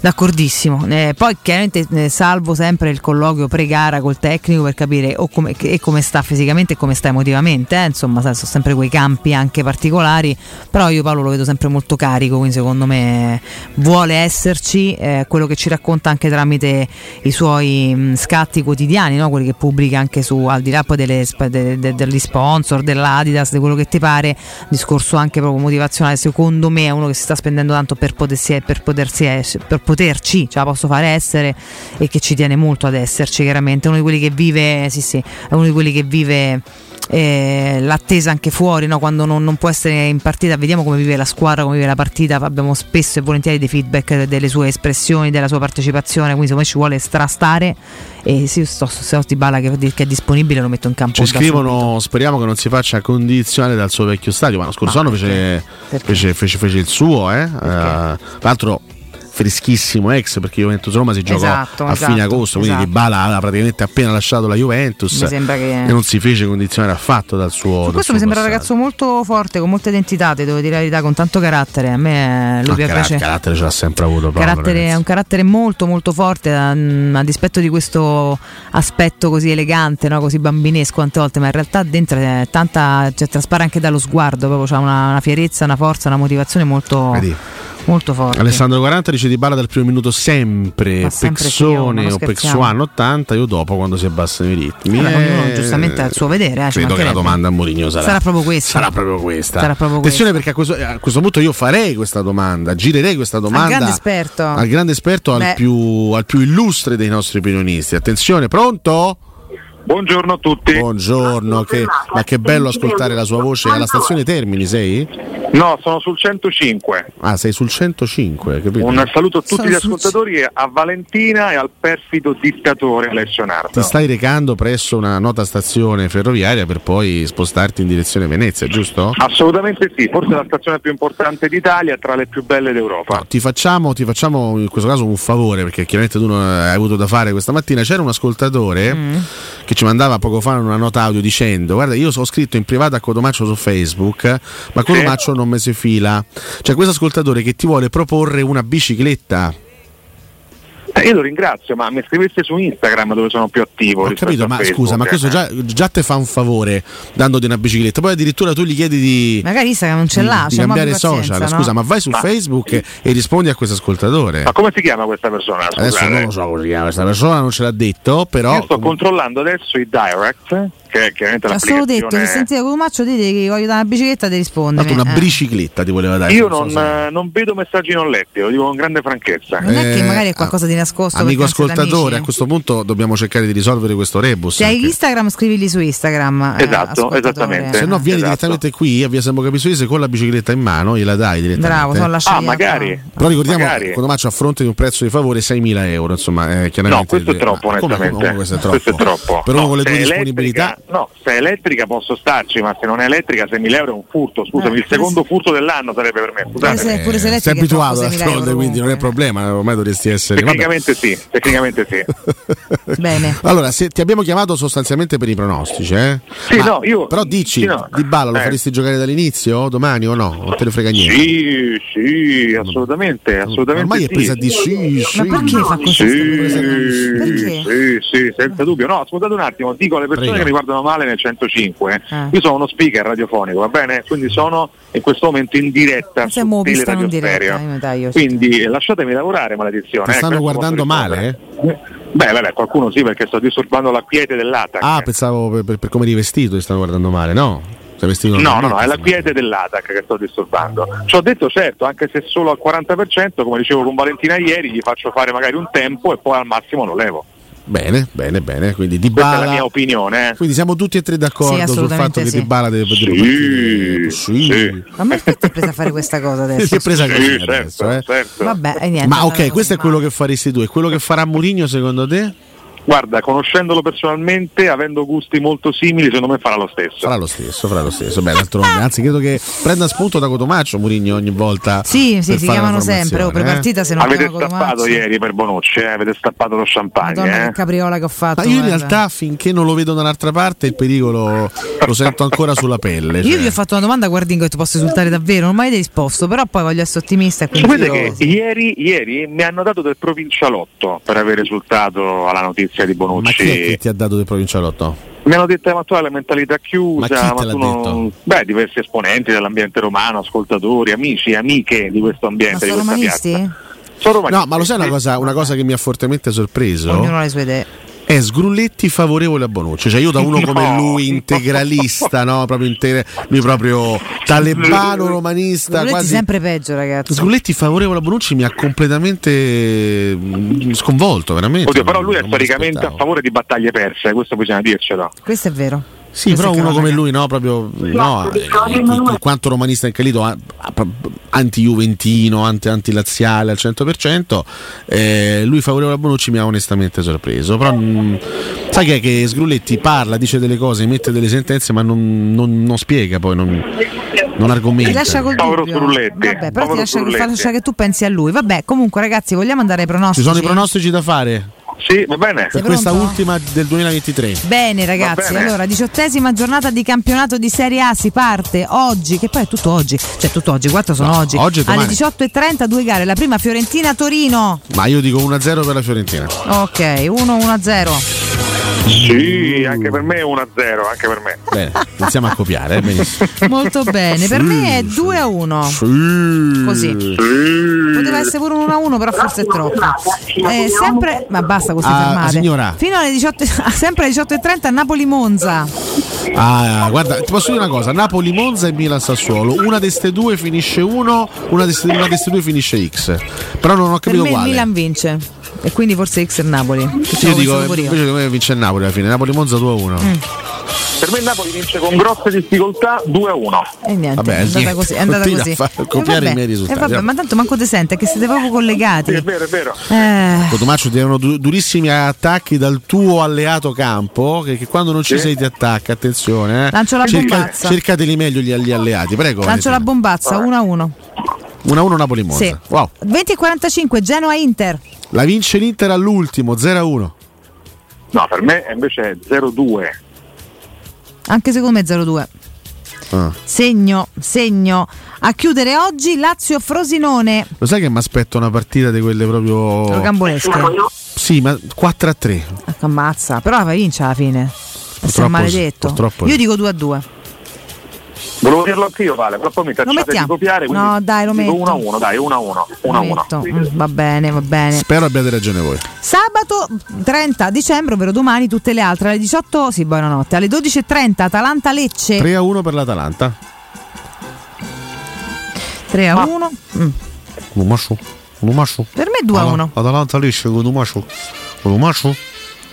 D'accordissimo. Eh, poi chiaramente eh, salvo sempre il colloquio pre-gara col tecnico per capire o come, e come sta fisicamente e come sta emotivamente. eh. Insomma, sono sempre quei campi anche particolari. Però io Paolo lo vedo sempre molto carico, quindi secondo me vuole esserci. eh, quello che ci racconta anche tramite i suoi mh, scatti quotidiani, no? quelli che pubblica anche su al di là poi delle de- de- degli sponsor, dell'Adidas, di quello che ti pare, discorso anche proprio motivazionale, secondo me è uno che si sta spendendo tanto per potersi, per potersi per poterci, ce la posso fare essere e che ci tiene molto ad esserci, chiaramente, uno di quelli che vive, sì sì, è uno di quelli che vive eh, l'attesa anche fuori, no? quando non, non può essere in partita, vediamo come vive la squadra, come vive la partita, abbiamo spesso e volentieri dei feedback delle sue espressioni, della sua partecipazione, quindi secondo me ci vuole strastare e se io sto su Bala che, che è disponibile lo metto in campo. Ci scrivono, speriamo che non si faccia condizionare dal suo vecchio stadio, ma lo scorso anno fece, fece, fece- fece il suo, eh? Eh, tra l'altro freschissimo ex perché Juventus Roma si giocò Esatto, a esatto, fine agosto, quindi esatto. Dybala aveva praticamente appena lasciato la Juventus Mi sembra che- e non si fece condizionare affatto dal suo Su dal questo suo mi sembra un passaggio. ragazzo molto forte, con molta identità, ti devo dire la verità, con tanto carattere. A me lui No, piace. carattere, ce l'ha sempre avuto Paolo, Carattere- è un carattere molto molto forte a, a dispetto di questo aspetto così elegante, no? così bambinesco tante volte, ma in realtà dentro è tanta, cioè, traspare anche dallo sguardo, proprio c'ha una, una fierezza, una forza, una motivazione molto, Vedi? Molto forte. Alessandro 40 dice di Bala dal primo minuto sempre, sempre Pexone o. Pexuano 80 io dopo quando si abbassano i ritmi Vabbè, ognuno Eh, giustamente ha il suo vedere, eh, credo che la domanda a Mourinho sarà, Sarà proprio questa. sarà proprio questa Sarà proprio attenzione perché a questo, a questo punto io farei questa domanda girerei questa domanda grande esperto. al grande esperto al più, al più illustre dei nostri opinionisti attenzione pronto? Buongiorno a tutti. Buongiorno, che- ma che bello ascoltare la sua voce. Alla stazione Termini sei? No, sono sul 105. Ah, sei sul 105, capito? Un saluto a tutti Sono gli sul- ascoltatori, e a Valentina e al perfido dittatore Alessio Nardo. Ti stai recando presso una nota stazione ferroviaria per poi spostarti in direzione Venezia, giusto? Assolutamente sì, forse la stazione più importante d'Italia, tra le più belle d'Europa. Ti facciamo, ti facciamo in questo caso un favore perché chiaramente tu non hai avuto da fare questa mattina. C'era un ascoltatore Mm. Che ci mandava poco fa una nota audio dicendo: Guarda, io ho scritto in privato a Codomaccio su Facebook, ma Codomaccio non mi si fila. C'è questo ascoltatore che ti vuole proporre una bicicletta. Eh, io lo ringrazio, ma mi scrivesse su Instagram dove sono più attivo. Ho capito, ma Facebook, scusa, ma eh. questo già, già te fa un favore dandoti una bicicletta. Poi addirittura tu gli chiedi di, Magari Instagram non ce l'ha, di c'è cambiare social. no? Scusa, ma vai su Ma- Facebook e- e rispondi a questo ascoltatore. Ma come si chiama questa persona? Adesso Scusate. non lo so come si chiama questa persona, non ce l'ha detto, però. Io sto controllando adesso i direct, che è chiaramente Ho solo detto l'applicazione. sentite Codumaccio dite che voglio dare una bicicletta ti risponde. Tanto una Eh. bicicletta ti voleva dare. Io so non, se- eh, non vedo messaggi non letti, lo dico con grande franchezza. Non è che Eh, magari è qualcosa di nascosto. Amico non siete ascoltatore, a questo punto dobbiamo cercare di risolvere questo rebus. Se hai perché- Instagram scrivili su Instagram. eh, Esatto, ascoltatore. esattamente. Se no, vieni Esatto. direttamente qui a via Sambo Capisuese con la bicicletta in mano, gliela dai direttamente. Bravo, sono lasciati. Ah, magari. Però ricordiamo, Magari. quando Maccio a fronte di un prezzo di favore 6.000 euro, insomma, eh, chiaramente. No, questo è troppo, come- onestamente. come questo è troppo? Questo è troppo. Per uno No, con le se tue disponibilità. No, se è elettrica posso starci, ma se non è elettrica 6.000 euro è un furto. Scusami, Eh, il secondo furto dell'anno sarebbe per me. Pure se, Scusate. pure se Eh, elettrica sei è abituato troppo, 6.000 d'altronde, euro quindi non è problema, ormai dovresti essere. vabbè. Tecnicamente sì, tecnicamente sì. Bene. Allora, se ti abbiamo chiamato sostanzialmente per i pronostici, eh? Sì, Ma- no, io- Però dici, sì, no. Di Balla lo Eh. faresti giocare dall'inizio domani o no? Non te ne frega niente. Sì, sì, assolutamente, assolutamente Ormai è sì. presa di sì, sì. Ma perché fa così? Sì, sì, sì, senza dubbio. No, ascoltate un attimo, dico alle persone Prego. che mi guardano male nel 105. Ah. Io sono uno speaker radiofonico, va bene? Quindi sono in questo momento in diretta Siamo su Teleradio diretta, Stereo. io taglio, Quindi eh, lasciatemi lavorare, maledizione. Ti eh, stanno questo guardando male? rispondere. Beh, vabbè, qualcuno sì, perché sto disturbando la quiete dell'ATAC. Ah, pensavo per, per- per come eri vestito ti stanno guardando male, no? Vestito No, no, no, è la quiete dell'ATAC che sto disturbando. Ci ho detto certo, anche se solo al 40%, come dicevo con Valentina ieri, gli faccio fare magari un tempo e poi al massimo lo levo. Bene, bene, bene. Quindi Di Questa è la mia Bala. opinione. eh. Quindi siamo tutti e tre Sì, d'accordo sul assolutamente fatto che sì. Di Bala deve, deve Sì, partire. Sì. sì. Ma perché ti è presa a fare questa cosa adesso? Si è presa così Sì, adesso, certo, eh. certo. Vabbè, niente. Ma ok, questo è quello che faresti tu. E quello che farà Mourinho secondo te? Guarda, conoscendolo personalmente, avendo gusti molto simili, secondo me farà lo stesso. Farà lo stesso, farà lo stesso. Beh, d'altronde, anzi, credo che prenda spunto da Cotomaccio Mourinho ogni volta. Sì, sì, per si chiamano sempre. Oh, formazione, eh. pre-partita se non Avete stappato ieri per Bonucci, eh? avete stappato lo champagne. Madonna eh? che capriola che ho fatto. Ma io in guarda. realtà finché non lo vedo dall'altra parte il pericolo lo sento ancora sulla pelle. Io cioè. gli ho fatto una domanda, guardingo, che ti posso risultare davvero, non mi avete risposto, però poi voglio essere ottimista e quindi Sapete io- che ieri, ieri mi hanno dato del provincialotto per aver risultato alla notizia di Ma Bonucci. chi è che ti ha dato del provincialotto? Mi hanno detto ma tu hai la mentalità chiusa, Ma chi l'ha tu non-? Beh, diversi esponenti dell'ambiente romano, ascoltatori, amici, amiche di questo Ma ambiente, di sono questa romanisti? piazza. Sono romanisti. No, ma lo sai una cosa, una cosa che mi ha fortemente sorpreso? Ognuno ha le sue idee. È Sgrulletti favorevole a Bonucci. Cioè, io da uno come No. lui, integralista, no? Proprio inter- lui proprio talebano romanista. Sgrulletti Quasi... sempre peggio, ragazzi. Sgrulletti favorevole a Bonucci mi ha completamente mm, sconvolto, veramente. Oddio, però lui è storicamente a favore di battaglie perse, questo bisogna dircelo. Questo è vero. Sì, però uno come lui, no, proprio no, eh, in quanto romanista incalito, a- a- anti-juventino, anti- anti-laziale al 100%, eh, lui favorevole a Bonucci mi ha onestamente sorpreso. Però mh, sai che è che Sgrulletti parla, dice delle cose, mette delle sentenze, ma non, non- non spiega poi, non, non Ti argomenta. lascia col Povero dubbio. Sgrulletti, Vabbè, però ti povero lascia, fa Sgrulletti. lascia che tu pensi a lui. Vabbè, comunque ragazzi, vogliamo andare ai Ci pronostici? sono i pronostici da fare Sì, va bene. per questa ultima del 2023. Bene ragazzi, bene. allora diciottesima giornata di campionato di Serie A si parte oggi, che poi è tutto oggi, cioè tutto oggi, quattro sono No, oggi. oggi e Alle domani. 18.30 due gare, la prima Fiorentina-Torino. Ma io dico 1-0 per la Fiorentina. Ok, 1-1-0. Sì, anche per me è 1-0, anche per me. Bene, iniziamo a copiare, eh. Molto bene, per me è 2-1. Sì. Così. Poteva essere pure un 1-1, però forse è troppo. Eh, sempre, ma basta queste Ah, fermate. signora. Fino alle 18, sempre alle 18.30 Napoli-Monza. Ah, guarda, ti posso dire una cosa: Napoli, Monza e Milan Sassuolo. Una di queste due finisce 1, una di queste due finisce X. Però non ho Per capito me il quale. Milan vince. E quindi forse X è Napoli. Che Io dico, invece me vince il Napoli alla fine. Napoli Monza 2 a 1. Mm. Per me il Napoli vince con grosse difficoltà 2-1. E niente, Vabbè, è andata niente. così. È andata così. a far- E copiare vabbè, i miei risultati, E vabbè, ma tanto manco te sente, che siete proprio collegati. Sì, è vero, è vero. Eh, Cotomaccio ti erano du- durissimi attacchi dal tuo alleato campo. Che, che quando non ci Sì. sei ti attacca, attenzione. Eh. Lancio la Cerca- bombazza. cercateli meglio gli, gli alleati, prego. lancio la bombazza 1-1. 1 a 1 Napoli Monza. Sì. Wow. 20 e 45 Genoa-Inter. La vince l'Inter all'ultimo 0 a 1. No, per me invece è 0-2. Anche secondo me 0-2. Ah. Segno, segno. A chiudere oggi Lazio-Frosinone. Lo sai che mi aspetto una partita di quelle proprio Rocambolesche. Sì, ma 4 a 3. Ecco, ammazza, però la vince alla fine. Purtroppo maledetto. sì, purtroppo Io sì. dico 2 a 2. Volevo dirlo anch'io, Vale, però poi mi cacciate di copiare, No, dai, lo metto. 1 a 1, dai, 1 a 1. 1 a 1. Metto. Mm, Va bene, va bene. Spero abbiate ragione voi. Sabato 30 dicembre, ovvero domani, tutte le altre alle 18, sì, buonanotte, alle 12.30 Atalanta Lecce 3 a 1 per l'Atalanta. 3 a 1. Mm. Unumashu. Unumashu. Per me 2 a 1. Atalanta lisce con Unumashu. Unumashu.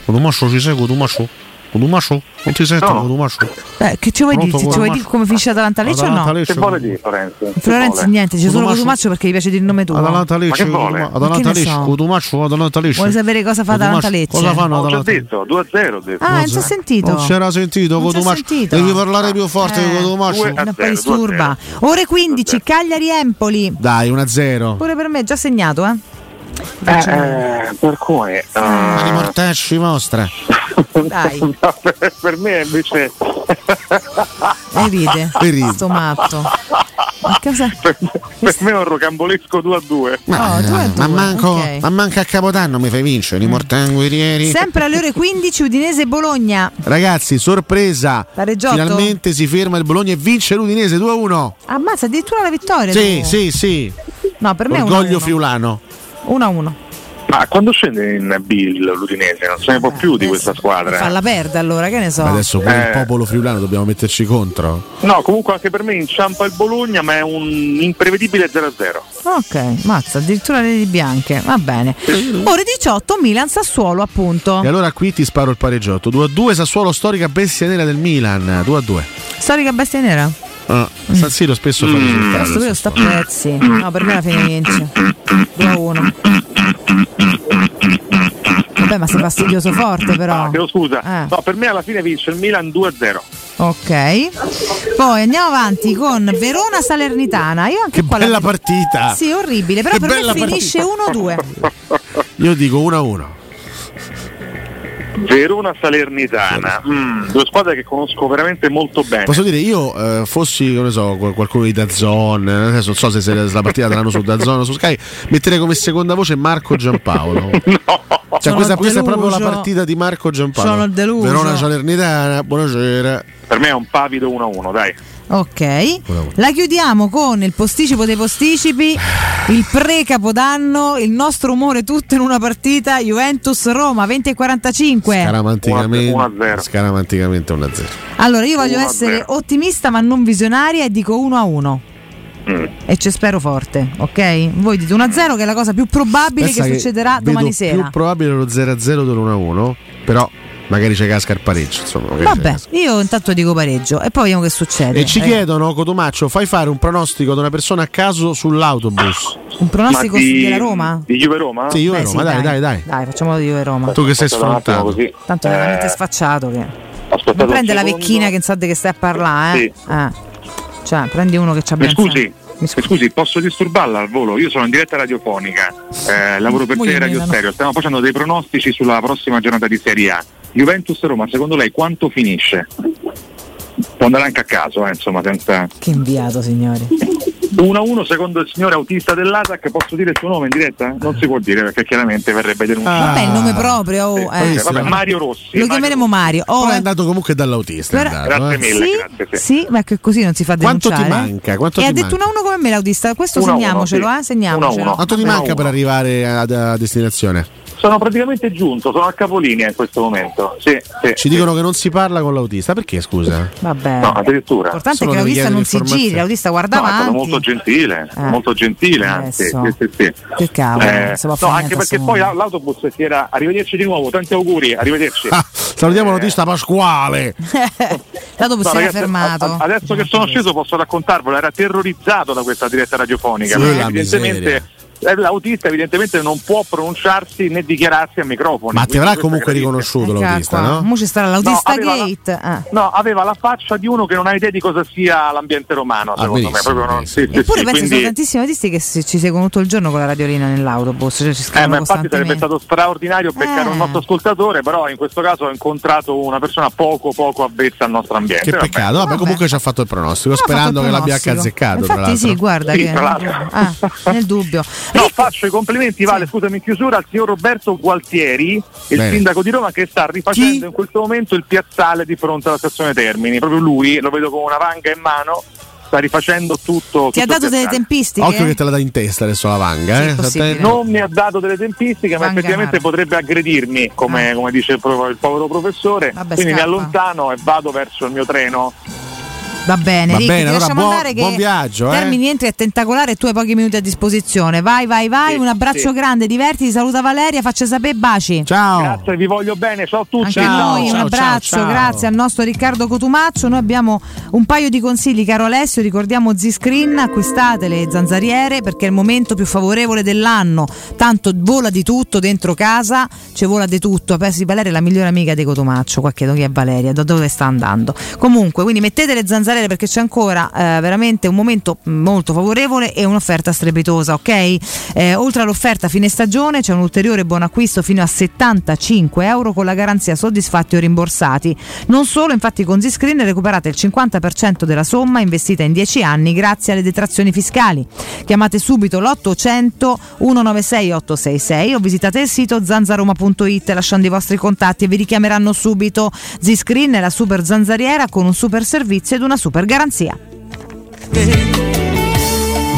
Unumashu ci segue Unumashu. Unumashu. Non ti sento con Unumashu. Eh, che ci vuoi Pronto, dire? Ci vuoi dire come finisce Atalanta Lecce o no? Lecce. Che vuole dire Florenzo? Florenzi niente, c'è solo Cotumaccio perché gli piace dire il nome tuo. Atalanta Lecce. Atalanta Lecce. Cotumaccio. Atalanta Lecce. Vuole sapere cosa fa Atalanta Lecce? Cosa fanno Ho già Atalanta detto, 2 a 0 ho detto. Ah, non si è sentito. Non c'era sentito Cotumaccio. sentito. Devi parlare più forte Eh, di Cotumaccio. Non poi disturba. Ore 15, Cagliari Empoli. Dai, 1 a 0. Pure per me già segnato, eh. Eh, per cui Mani mortacci vostra. Dai. per, per me invece E ride. E ride. Sto matto. Ma cosa? per me è un rocambolesco 2 a 2. Ma, Oh, due a ma manco, ok. ma manca a Capodanno mi fai vincere, i mortanguerieri. Sempre alle ore 15 Udinese Bologna. Ragazzi, sorpresa. Pareggiotto? Finalmente si ferma il Bologna e vince l'Udinese 2 a 1. Ammazza addirittura la vittoria. Sì, tu. sì, sì. No, per me è 1 Orgoglio a 1. friulano. 1 a 1. Ma quando scende in B l'Udinese non se ne può più di questa squadra. Falla perde allora, che ne so. Ma adesso il Eh. popolo friulano dobbiamo metterci contro. No, comunque anche per me inciampa il Bologna, ma è un imprevedibile 0 a 0. Ok, mazza, addirittura le di bianche. Va bene. Ore 18 Milan Sassuolo, appunto. E allora qui ti sparo il pareggiotto. 2 a 2 Sassuolo storica bestia nera del Milan. 2 a 2. Storica bestia nera. Ah, San Siro spesso fa risultati. Questo quello sta a pezzi. No, per me la fine vince. 2 a 1. Vabbè, ma sei fastidioso forte però. Ah, chiedo scusa. Eh. No, per me alla fine vince il Milan 2 a 0. Ok. Poi andiamo avanti con Verona Salernitana. Io anche Che qua la- bella partita. Sì, orribile, però Che per me finisce 1-2. Io dico 1 a 1. Verona Salernitana. Mm, due squadre che conosco veramente molto bene. Posso dire, io eh, fossi, non so, qual- qualcuno di Dazzon, eh, adesso non so se, se la partita saranno su Dazzon o su Sky, metterei come seconda voce Marco Giampaolo. Cioè, Sono questa, questa è proprio la partita di Marco Giampaolo. Sono deluso. Verona Salernitana, buonasera. Per me è un pavido 1 a 1, dai. Ok. La chiudiamo con il posticipo dei posticipi, il pre-capodanno, il nostro umore tutto in una partita Juventus-Roma 20 e 45. Scaramanticamente, scaramanticamente 1 a 0. Allora, io voglio 1 a essere 0. ottimista ma non visionaria e dico 1 a 1. Mm. E ci spero forte, ok? Voi dite 1 a 0 che è la cosa più probabile Pensa che succederà domani sera. più probabile lo 0 a 0 dell'1 a 1, però magari c'è casca il pareggio. Insomma, Vabbè, io intanto dico pareggio e poi vediamo che succede. E ci Eh, chiedono, Cotomaccio, fai fare un pronostico ad una persona a caso sull'autobus. un pronostico di- della Roma? Di Juve Roma? Sì, Juve Beh, Roma, sì, dai, dai, dai. Dai, facciamo di Juve Roma. Tu che sei sfrontato. così. Tanto è Eh, veramente sfacciato che. aspettate Non prende la vecchina che sa di che stai a parlare, eh? Eh. Cioè, prendi uno che ci abbia scusi, mi scusi, posso disturbarla al volo? Io sono in diretta radiofonica, eh, lavoro per te Radio. Stereo, stiamo facendo dei pronostici sulla prossima giornata di Serie A. Juventus Roma, secondo lei quanto finisce? Può andare anche a caso, eh, insomma, senza... Che inviato, signori. 1-1 secondo il signore autista dell'ATAC, posso dire il suo nome in diretta? Non si può dire perché chiaramente verrebbe denunciato. Vabbè, il nome proprio. oh, eh. Eh, vabbè, Mario Rossi. Lo chiameremo Mario. Oh, Però è eh. andato comunque dall'autista. Però- andato, Grazie eh. mille, sì, grazie. Sì. sì, ma che così non si fa Quanto ti denunciare. manca? Quanto e ti ha detto manca? uno a uno come me l'autista. Questo Uno a uno, segniamocelo, sì. eh? Segniamocelo. Uno a uno. Quanto ti manca uno. per arrivare a, a destinazione? Sono praticamente giunto, sono a capolinea in questo momento. Sì, sì. Ci dicono che non si parla con l'autista. Perché, scusa? Vabbè. No, addirittura. L'importante è che l'autista non si giri, l'autista guarda No, è stato avanti. molto gentile, Eh. molto gentile anzi. Sì, sì, sì. Che cavolo, Eh, no, anche perché poi la- l'autobus si era arrivederci di nuovo, tanti auguri, arrivederci. Ah, salutiamo l'autista Pasquale. L'autobus No, si era ragazzi, fermato. a- adesso che sono sceso posso raccontarvelo, era terrorizzato da questa diretta radiofonica. Sì, evidentemente miseria. eh, l'autista evidentemente non può pronunciarsi né dichiararsi a microfono. Ma ti avrà comunque riconosciuto Ecco l'autista, qua. no? Mo ci sarà l'autista No, aveva la- gate. eh. No, aveva la faccia di uno che non ha idea di cosa sia l'ambiente romano, Ah, secondo me. Proprio non, sì, sì, Eppure sì, penso quindi- sono tantissimi autisti che ci seguono tutto il giorno con la radiolina nell'autobus, cioè ci Eh, ma infatti sarebbe stato straordinario beccare Eh. un nostro ascoltatore, però in questo caso ho incontrato una persona poco poco avvezza al nostro ambiente. Che Vabbè. peccato. Vabbè, comunque ci ha fatto il pronostico, sperando il che l'abbia azzeccato. Infatti sì, guarda Sì, che ah, nel dubbio. No, faccio i complimenti, Vale, scusami in chiusura, al signor Roberto Gualtieri, il Bene. sindaco di Roma, che sta rifacendo in questo momento il piazzale di fronte alla stazione Termini. Proprio lui, lo vedo con una vanga in mano, sta rifacendo tutto. Ti ha tutto il dato delle tempistiche? Occhio che te la dà in testa adesso la vanga. eh? Stai- Non mi ha dato delle tempistiche, ma Vanganara. effettivamente potrebbe aggredirmi, come, come dice il, pro- il povero professore. Vabbè, Quindi mi scappa. allontano e vado verso il mio treno. Va bene, Va Ricky, bene, ti allora lasciamo buon- andare che buon viaggio, eh. Termini entri è tentacolare e tu hai pochi minuti a disposizione. Vai, vai, vai, Sì, un abbraccio sì. grande, divertiti, saluta Valeria, faccia sapere baci. Ciao. Grazie, vi voglio bene, ciao a tutti. Anche a noi un abbraccio, grazie al nostro Riccardo Cotumaccio. Noi abbiamo un paio di consigli, caro Alessio. Ricordiamo Z-Screen, acquistate le zanzariere perché è il momento più favorevole dell'anno. Tanto vola di tutto dentro casa, ci vola di tutto. Pensi Valeria è la migliore amica di Cotumaccio. Qua chiedo chi è Valeria, da dove sta andando. Comunque, quindi mettete le zanzariere perché c'è ancora eh, veramente un momento molto favorevole e un'offerta strepitosa, ok? Eh, oltre all'offerta fine stagione c'è un ulteriore buon acquisto fino a 75 euro con la garanzia soddisfatti o rimborsati. Non solo, infatti con Z-Screen recuperate il 50% della somma investita in 10 anni grazie alle detrazioni fiscali. Chiamate subito l'800 196 866 o visitate il sito zanzaroma.it lasciando i vostri contatti e vi richiameranno subito. Z-Screen è la super zanzariera con un super servizio ed una super garanzia.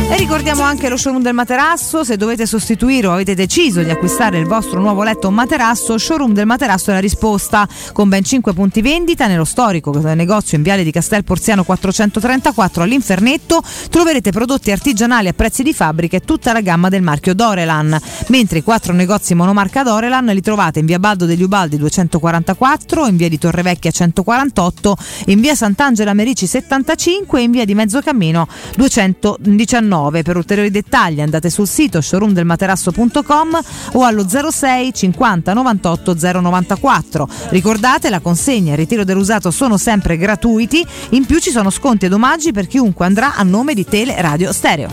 E ricordiamo anche lo showroom del materasso, se dovete sostituire o avete deciso di acquistare il vostro nuovo letto o materasso, showroom del materasso è la risposta, con ben 5 punti vendita nello storico negozio in Viale di Castel Porziano 434 all'Infernetto, troverete prodotti artigianali a prezzi di fabbrica e tutta la gamma del marchio Dorelan, mentre i quattro negozi monomarca Dorelan li trovate in via Baldo degli Ubaldi 244, in via di Torrevecchia 148, in via Sant'Angela Merici 75 e in via di Mezzocammino 219. Per ulteriori dettagli andate sul sito showroomdelmaterasso.com o allo 06 50 98 094. Ricordate la consegna e il ritiro dell'usato sono sempre gratuiti, in più ci sono sconti ed omaggi per chiunque andrà a nome di Tele Radio Stereo.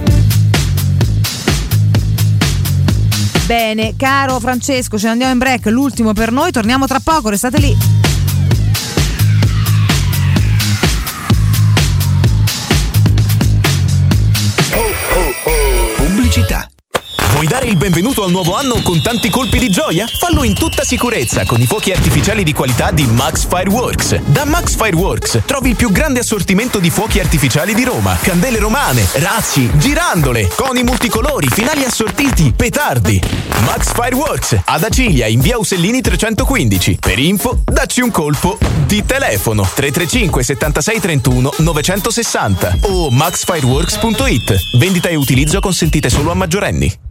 Bene, caro Francesco, ce ne andiamo in break, l'ultimo per noi, torniamo tra poco, restate lì. Pubblicità. Vuoi dare il benvenuto al nuovo anno con tanti colpi di gioia? Fallo in tutta sicurezza con i fuochi artificiali di qualità di Max Fireworks. Da Max Fireworks trovi il più grande assortimento di fuochi artificiali di Roma, candele romane, razzi, girandole, coni multicolori, finali assortiti, petardi. Max Fireworks ad Acilia in via Usellini 315. Per info, dacci un colpo di telefono 335 76 31 960 o maxfireworks.it. Vendita e utilizzo consentite solo a maggiorenni.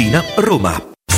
Tiburtina, Roma.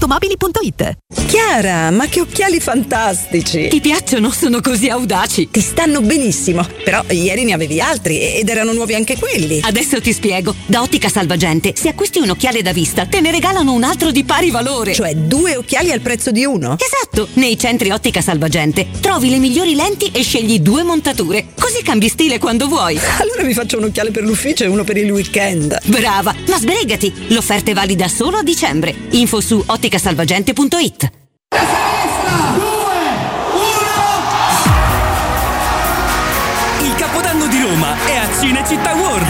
ValentinoAutomobili.it Chiara, ma che occhiali fantastici! Ti piacciono? Sono così audaci. Ti stanno benissimo, però ieri ne avevi altri ed erano nuovi anche quelli. Adesso ti spiego. Da Ottica Salvagente, se acquisti un occhiale da vista, te ne regalano un altro di pari valore. Cioè due occhiali al prezzo di uno? Esatto! Nei centri Ottica Salvagente trovi le migliori lenti e scegli due montature. Così cambi stile quando vuoi. Allora mi faccio un occhiale per l'ufficio e uno per il weekend. Brava! Ma sbrigati! L'offerta è valida solo a dicembre. Info su otticasalvagente.it Il Capodanno di Roma è a Cinecittà World.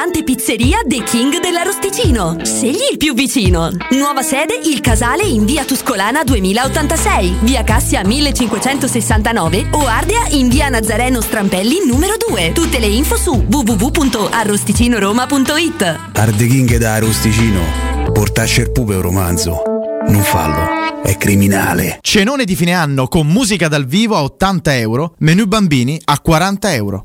Ristorante Pizzeria The King dell'Arosticino. Scegli il più vicino. Nuova sede Il Casale in via Tuscolana 2086, via Cassia 1569 o Ardea in via Nazareno Strampelli numero 2. Tutte le info su www.arrosticinoroma.it. Arde King da Rosticino. Portasce il pupe un romanzo. Non fallo, è criminale. Cenone di fine anno con musica dal vivo a 80 euro, menù bambini a 40 euro.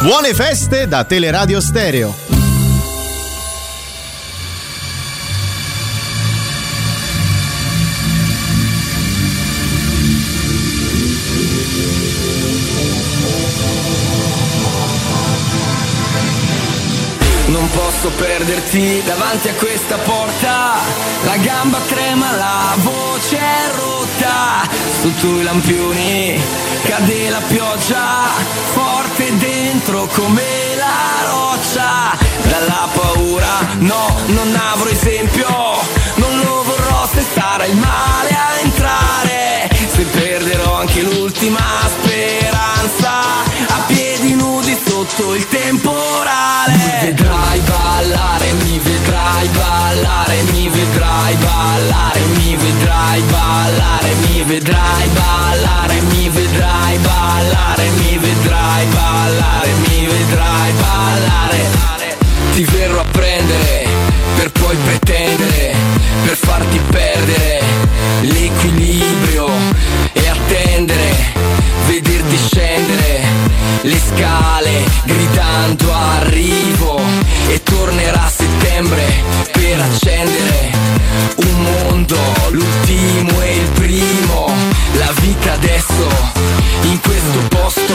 Buone feste da Teleradio Stereo. Non posso perderti davanti a questa porta La gamba trema, la voce è rotta Sotto i lampioni cade la pioggia Forte dentro come la roccia. Dalla paura, no, non scale gridando arrivo e tornerà settembre per accendere un mondo, l'ultimo e il primo, la vita adesso in questo posto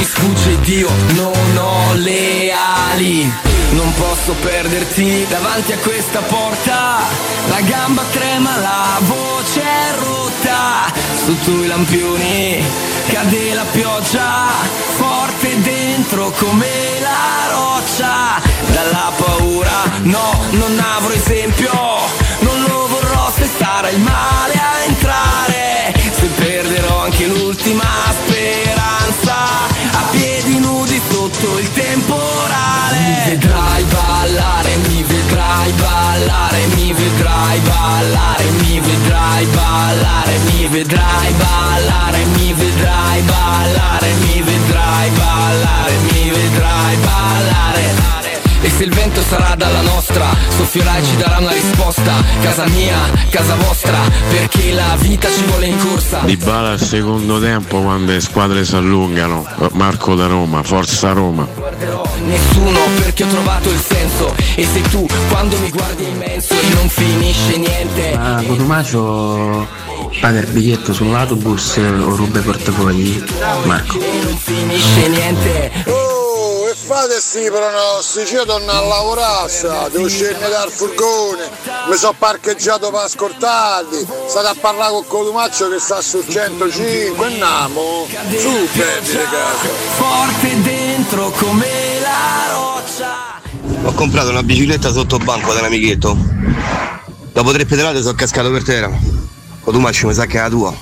mi sfugge Dio, non ho le ali, non posso perderti davanti a questa porta, la gamba trema, la voce è rotta, sotto i lampioni cade la pioggia, forte dentro come la roccia. Dalla paura, no, non avrò esempio, non lo vorrò se sarà il male a entrare. Se perderò anche l'ultima speranza, a piedi nudi sotto il temporale. Mi vedrai ballare, mi vedrai ballare, mi vedrai ballare, mi vedrai ballare, mi vedrai ballare, mi vedrai ballare, mi vedrai ballare, mi vedrai ballare. E se il vento sarà dalla nostra, soffierà e ci darà una risposta. Casa mia, casa vostra, perché la vita ci vuole in corsa. Di Bala al secondo tempo quando le squadre si allungano. Marco da Roma, forza Roma. Nessuno perché ho trovato il senso E sei tu quando mi guardi immenso e non finisce niente Ma Cotumacio paga il biglietto sull'autobus o ruba i portafogli? Marco. Non finisce niente fate sti pronostici, io torno a lavorare, devo scendere dal furgone, mi sono parcheggiato per ascoltarli, state a parlare con Cotumaccio che sta sul 105, andiamo, su prendere casa. Forte dentro come la roccia Ho comprato una bicicletta sotto banco da un amichetto. Dopo tre pedalate sono cascato per terra. O tu maccio mi sa che è la tua.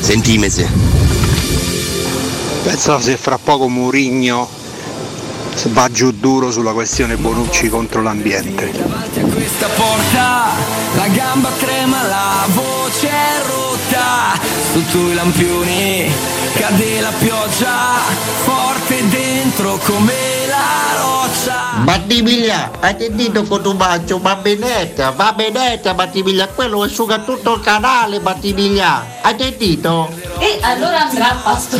Sentimese. Pensa se fra poco Murigno va giù duro sulla questione Bonucci contro l'ambiente. questa porta La gamba trema, la voce è rotta Sotto i lampioni cade la pioggia Forte dentro come la roccia Battimiglia, hai sentito Cotumaccio? Va benetta, va benetta Battimiglia, quello asciuga tutto il canale Battimiglia, hai sentito? E allora andrà a pasto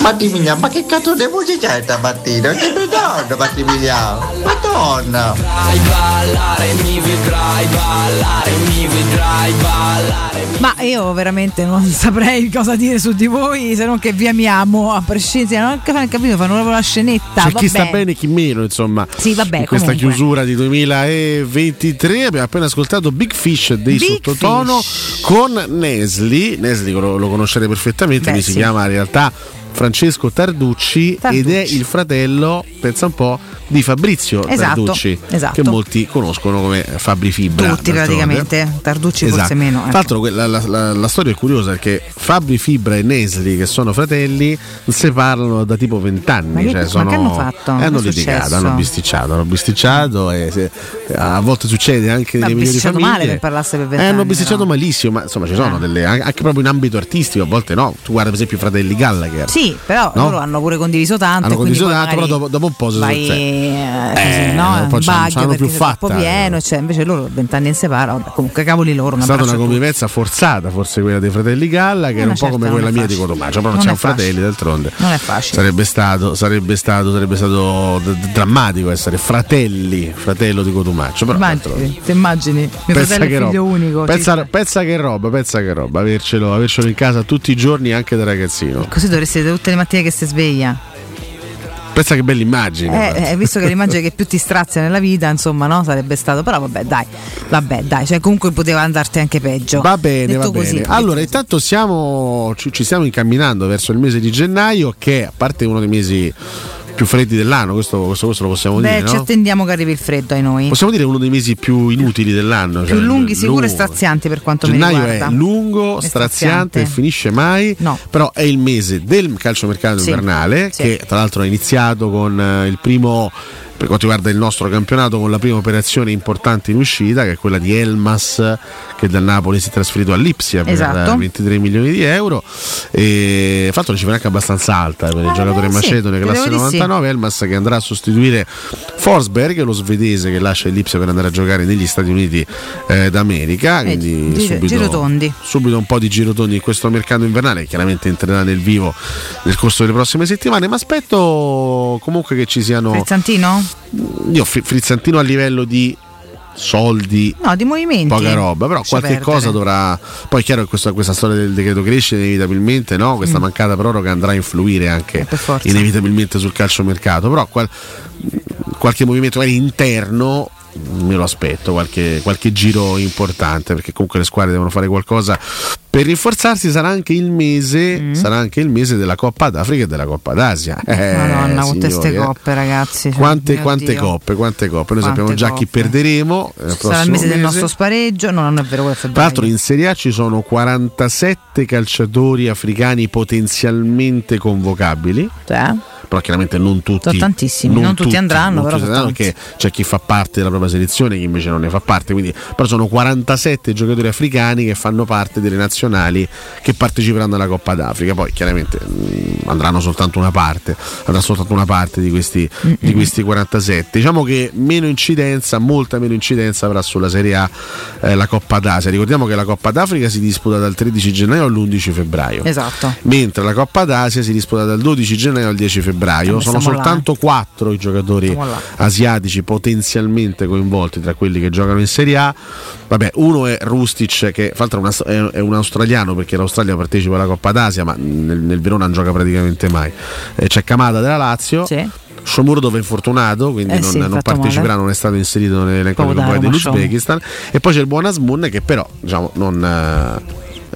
Battimiglia, ma che cazzo di musica è stamattina? Che madonna Battimiglia, madonna! Ballare, mi vedrai ballare, mi vedrai ballare Ma io veramente non saprei cosa dire su di voi se non che vi amiamo a prescindere. Non ho capito, fanno proprio la scenetta. C'è chi sta bene e chi meno, insomma. Sì, vabbè, In questa comunque. chiusura di 2023 abbiamo appena ascoltato Big Fish dei Big Sottotono con Nesli. Nesli lo, lo conoscete perfettamente, Beh, lui si sì. chiama in realtà Francesco Tarducci, ed è il fratello, pensa un po', di Fabrizio Esatto, Tarducci, esatto. che molti conoscono come Fabri Fibra. Tutti praticamente. Tarducci forse Esatto. meno. Tra l'altro la, la- la- la storia è curiosa perché Fabri Fibra e Nesli, che sono fratelli, si parlano da tipo vent'anni. Ma che- cioè ma sono, che hanno fatto? eh, Che hanno litigato, hanno bisticciato, hanno bisticciato e se- a volte succede anche nelle migliori bisticciato famiglie. male per parlasse per Eh, vent'anni, hanno bisticciato però. malissimo, ma insomma ci sono Eh. delle anche proprio in ambito artistico, a volte no. Tu guarda per esempio i fratelli Gallagher. Sì, però No? loro hanno pure condiviso tanto. Hanno condiviso tanto, però dopo, dopo un po' si vai cioè, eh, eh, no? un po' c'hanno perché più fatta, pieno, cioè, invece loro vent'anni in separa, vabbè, comunque cavoli loro. È stata una convivenza forzata, forse quella dei fratelli Galla, che Eh, era un po' certo, come non quella mia di. Cotomaccio, però non, Non siamo fratelli d'altronde. Non è facile. Sarebbe stato, sarebbe stato, sarebbe stato d- drammatico essere fratelli, fratello di Cotumaccio. Però. Immagini, ti immagini? Mio Pensa fratello che è figlio roba. unico. Pensa, pensa che roba, pensa che roba, avercelo, avercelo in casa tutti i giorni anche da ragazzino. Così dovresti tutte le mattine che si sveglia. Pensa che bella immagine. Eh, eh, visto che è l'immagine che più ti strazia nella vita, insomma, no? Sarebbe stato. Però vabbè, dai, vabbè, dai, cioè comunque poteva andarti anche peggio. Va bene, Detto va così, bene. Allora, intanto siamo, ci, ci stiamo incamminando verso il mese di gennaio, che a parte uno dei mesi più freddi dell'anno, questo, questo, questo lo possiamo Beh, dire, ci no? attendiamo che arrivi il freddo ai noi. Possiamo dire uno dei mesi più inutili dell'anno. più cioè, lunghi, sicuro e strazianti per quanto Gennaio mi riguarda. è lungo, E straziante e finisce mai, No. però è il mese del calciomercato Sì, invernale sì. che tra l'altro è iniziato con eh, il primo per quanto riguarda il nostro campionato con la prima operazione importante in uscita che è quella di Elmas che dal Napoli si è trasferito all'Ipsia per Esatto. eh, 23 milioni di euro e fatto una cifra anche abbastanza alta per il giocatore sì, macedone classe devo dire sì. 99 Elmas che andrà a sostituire Forsberg lo svedese che lascia l'Ipsia per andare a giocare negli Stati Uniti eh, d'America quindi giro- subito, girotondi. subito un po' di girotondi in questo mercato invernale che chiaramente entrerà nel vivo nel corso delle prossime settimane ma aspetto comunque che ci siano Frizzantino? Io Fri- Frizzantino a livello di soldi No, di movimenti. poca roba, però qualche perdere. cosa dovrà. Poi è chiaro che questa, questa storia del decreto crescita inevitabilmente, no? questa Mm. mancata proroga andrà a influire anche inevitabilmente sul calciomercato, però qual- qualche movimento interno me lo aspetto, qualche, qualche giro importante, perché comunque le squadre devono fare qualcosa per rinforzarsi. Sarà anche il mese, Mm. sarà anche il mese della Coppa d'Africa e della Coppa d'Asia. Eh, Madonna, con queste eh. coppe, ragazzi. cioè, Quante, quante coppe, quante coppe. Noi Quante sappiamo già chi coppe. perderemo. eh, Sarà il prossimo mese del mese. nostro spareggio. No, non è vero, quello è Tra l'altro in Serie A ci sono 47 calciatori africani potenzialmente convocabili. Cioè? Però chiaramente non tutti. Sono tantissimi, non tutti andranno, non però tutti sono andranno, perché c'è chi fa parte della propria selezione, chi invece non ne fa parte. Quindi, però sono 47 giocatori africani che fanno parte delle nazionali che parteciperanno alla Coppa d'Africa. Poi chiaramente mh, andranno soltanto una parte, andrà soltanto una parte di questi, di questi 47. Diciamo che meno incidenza, molta meno incidenza avrà sulla Serie A eh, la Coppa d'Asia. Ricordiamo che la Coppa d'Africa si disputa dal 13 gennaio all'11 febbraio. Esatto. Mentre la Coppa d'Asia si disputa dal 12 gennaio al 10 febbraio. Eh, Sono stiamo là, soltanto quattro i giocatori asiatici potenzialmente coinvolti tra quelli che giocano in Serie A. Vabbè, uno è Rustic, che fra l'altro è, un australiano perché l'Australia partecipa alla Coppa d'Asia, ma nel, nel Verona non gioca praticamente mai. Eh, c'è Kamada della Lazio. Shomuro è infortunato, quindi Eh non, sì, non parteciperà, male. non è stato inserito nell'elenco dell'Uzbekistan. E poi c'è il buon Asmun che però diciamo, non,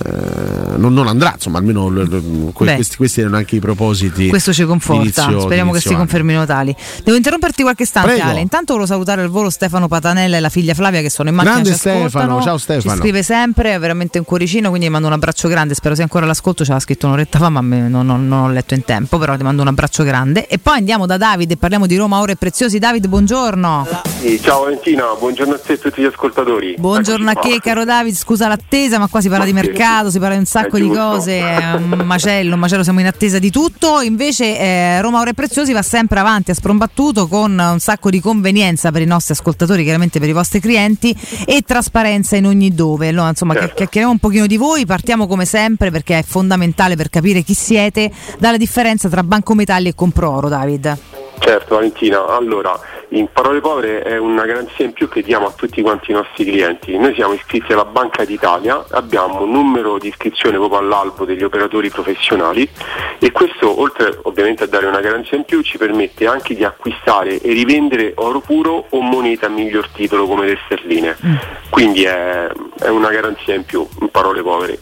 eh, non- non andrà, insomma, almeno l- l- que- Beh. questi, questi erano anche i propositi. Questo ci conforta, d'inizio- speriamo che d'inizio si anno. confermino tali. Devo interromperti qualche istante. Ale. Intanto volevo salutare al volo Stefano Patanella e la figlia Flavia che sono in macchina. Grande ci. Stefano, ciao Ci Stefano. scrive sempre, è veramente un cuoricino, quindi mando un abbraccio grande. Spero sia ancora all'ascolto. Ce l'ha scritto un'oretta fa, ma me- non, non- non ho letto in tempo. Però ti mando un abbraccio grande. E poi andiamo da Davide e parliamo di Roma Ore Preziosi. David, buongiorno. Sì, ciao Valentina, buongiorno a te e a tutti gli ascoltatori. Buongiorno a Eccoci qua. caro David, scusa l'attesa, ma qua si parla di mercato, si parla di un sacco di cose, è un macello, un macello, siamo in attesa di tutto. Invece eh, Roma Ore Preziosi va sempre avanti a sprombattuto con un sacco di convenienza per i nostri ascoltatori, chiaramente per i vostri clienti e trasparenza in ogni dove. Allora, insomma, Certo. chiacchieriamo un pochino di voi, partiamo come sempre perché è fondamentale per capire chi siete, dalla differenza tra Banco Metalli e Compro Oro, David. Certo Valentina, allora, in parole povere è una garanzia in più che diamo a tutti quanti i nostri clienti. Noi siamo iscritti alla Banca d'Italia, abbiamo un numero di iscrizione proprio all'albo degli operatori professionali e questo oltre ovviamente a dare una garanzia in più ci permette anche di acquistare e rivendere oro puro o moneta a miglior titolo come le sterline. Quindi è, è una garanzia in più, in parole povere.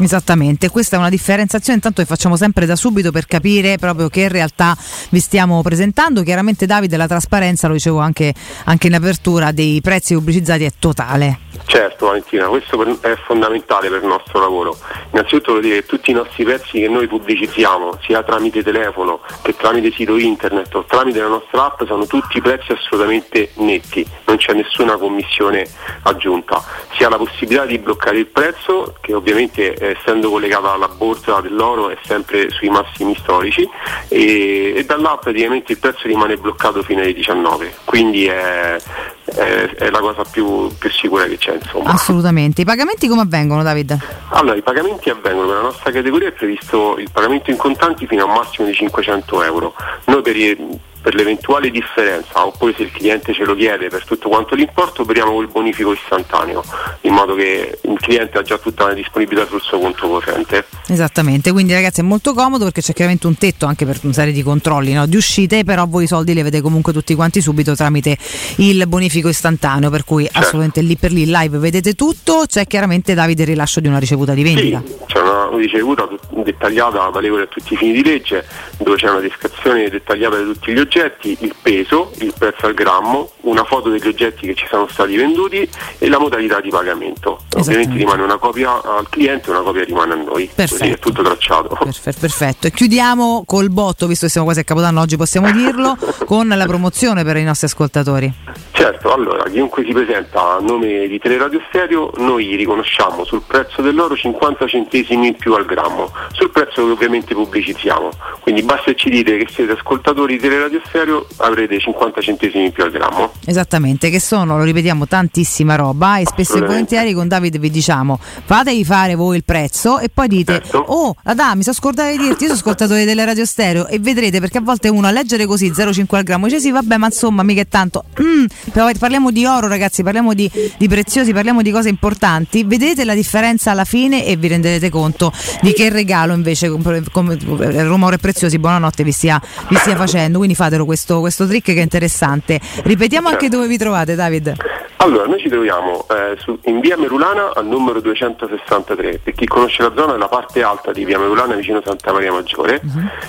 Esattamente, questa è una differenziazione intanto che facciamo sempre da subito per capire proprio che realtà vi stiamo presentando. Chiaramente Davide la trasparenza, lo dicevo anche, anche in apertura, dei prezzi pubblicizzati è totale. Certo Valentina, questo è fondamentale per il nostro lavoro. Innanzitutto vuol dire che tutti i nostri prezzi che noi pubblicizziamo, sia tramite telefono che tramite sito internet o tramite la nostra app, sono tutti prezzi assolutamente netti, non c'è nessuna commissione aggiunta. Si ha la possibilità di bloccare il prezzo, che ovviamente eh, essendo collegata alla borsa dell'oro è sempre sui massimi storici, e, e dall'app praticamente il prezzo rimane bloccato fino alle 19, quindi è, è- è la cosa più, più sicura che c'è insomma. Assolutamente. I pagamenti come avvengono, David? Allora, i pagamenti avvengono per la nostra categoria è previsto il pagamento in contanti fino a un massimo di 500 euro. Noi per, i- per l'eventuale differenza, oppure se il cliente ce lo chiede per tutto quanto l'importo, operiamo col bonifico istantaneo, in modo che il cliente ha già tutta la disponibilità sul suo conto corrente. Esattamente, quindi ragazzi è molto comodo perché c'è chiaramente un tetto anche per una serie di controlli no, di uscite, però voi i soldi li avete comunque tutti quanti subito tramite il bonifico istantaneo, per cui Certo. assolutamente lì per lì live vedete tutto, c'è chiaramente Davide il rilascio di una ricevuta di vendita. C'è una ricevuta dettagliata, valevole a tutti i fini di legge, dove c'è una descrizione dettagliata di tutti gli oggetti, il peso, il prezzo al grammo, una foto degli oggetti che ci sono stati venduti e la modalità di pagamento. Ovviamente rimane una copia al cliente e una copia rimane a noi. Così è tutto tracciato. Perfetto, perfetto. E chiudiamo col botto, visto che siamo quasi a Capodanno, oggi possiamo dirlo, con la promozione per i nostri ascoltatori. Certo, allora chiunque si presenta a nome di Teleradio Stereo, noi riconosciamo sul prezzo dell'oro 50 centesimi in più al grammo, sul prezzo che ovviamente pubblicizziamo. Quindi basta ci dite che siete ascoltatori di Teleradio Stereo, avrete 50 centesimi in più al grammo. Esattamente, che sono, lo ripetiamo, tantissima roba e spesso e volentieri con Davide vi diciamo fatevi fare voi il prezzo e poi dite Certo. oh Adà mi sono scordato di dirti io sono ascoltatore delle radio stereo e vedrete perché a volte uno a leggere così 0,5 al grammo dice sì vabbè ma insomma mica è tanto Mm, Parliamo di oro, ragazzi, parliamo di, di preziosi, parliamo di cose importanti. Vedete la differenza alla fine e vi renderete conto di che regalo invece come, come Roma Oro e Preziosi, buonanotte, vi stia, vi stia facendo. Quindi fatelo questo, questo trick che è interessante. Ripetiamo anche dove vi trovate, David. Allora, noi ci troviamo eh, su- in via Merulana al numero 263. Per chi conosce la zona è la parte alta di via Merulana vicino Santa Maria Maggiore.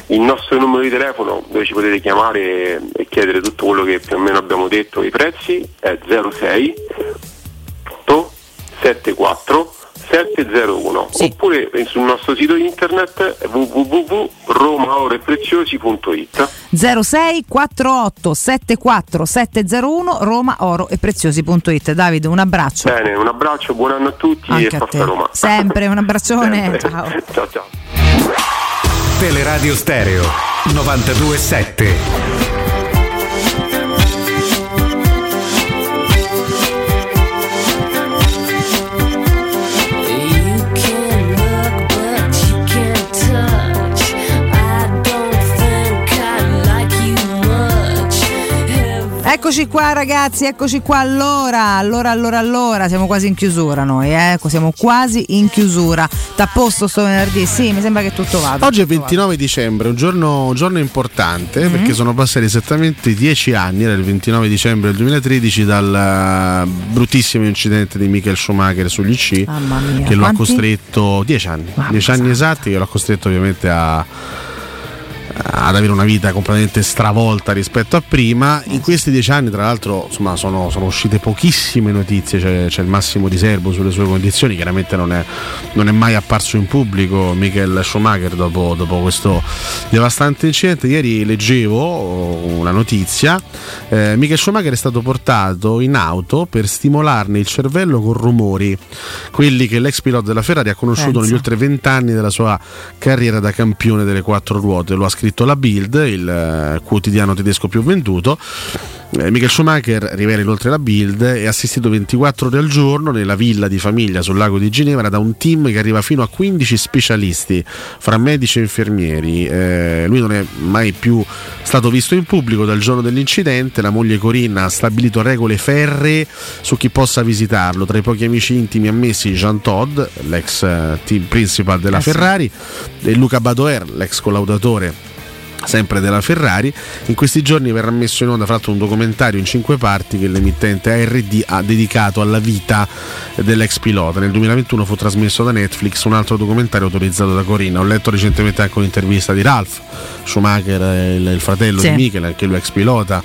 Il nostro numero di telefono dove ci potete chiamare e chiedere tutto quello che più o meno abbiamo detto, i prezzi, è 06 74 701 oppure sul nostro sito internet www.romaorepreziosi.it 06 48 74 701 Roma Oro e Preziosi.it. Davide, un abbraccio. Bene, un abbraccio, buon anno a tutti Anche e a forza te. Roma. Sempre un abbraccione. Sempre. Ciao. ciao ciao. Teleradio Stereo 927. Eccoci qua ragazzi, eccoci qua allora, allora, allora, allora, siamo quasi in chiusura noi, eh? siamo quasi in chiusura. T'apposto sto venerdì? Sì, mi sembra che tutto vada. Oggi è 29 dicembre, un giorno, un giorno importante Mhm. perché sono passati esattamente 10 anni, era il 29 dicembre del 2013, dal eh, bruttissimo incidente di Michael Schumacher sugli mia. che lo ha Quanti? costretto 10 anni, 10 anni esatti che lo ha costretto ovviamente a ad avere una vita completamente stravolta rispetto a prima. In questi dieci anni, tra l'altro, insomma, sono, sono uscite pochissime notizie. C'è, c'è il Massimo di Serbo sulle sue condizioni. Chiaramente non è, non è mai apparso in pubblico Michael Schumacher dopo, dopo questo devastante incidente. Ieri leggevo una notizia: eh, Michael Schumacher è stato portato in auto per stimolarne il cervello con rumori, quelli che l'ex pilota della Ferrari ha conosciuto Pensa. negli oltre 20 anni della sua carriera da campione delle quattro ruote. Lo ha scritto la Bild, il eh, quotidiano tedesco più venduto. Eh, Michael Schumacher, rivela inoltre la Bild, è assistito 24 ore al giorno nella villa di famiglia sul lago di Ginevra da un team che arriva fino a 15 specialisti, fra medici e infermieri. Eh, lui non è mai più stato visto in pubblico dal giorno dell'incidente. La moglie Corinna ha stabilito regole ferree su chi possa visitarlo. Tra i pochi amici intimi ammessi Jean Todd, l'ex eh, team principal della. Ferrari, e Luca Badoer, l'ex collaudatore sempre della Ferrari. In questi giorni verrà messo in onda fra l'altro un documentario in cinque parti che l'emittente ARD ha dedicato alla vita dell'ex pilota. Nel 2021 fu trasmesso da Netflix un altro documentario autorizzato da Corina. Ho letto recentemente anche un'intervista di Ralph Schumacher, eh, il, il fratello Sì. di Michael, anche lui ex pilota,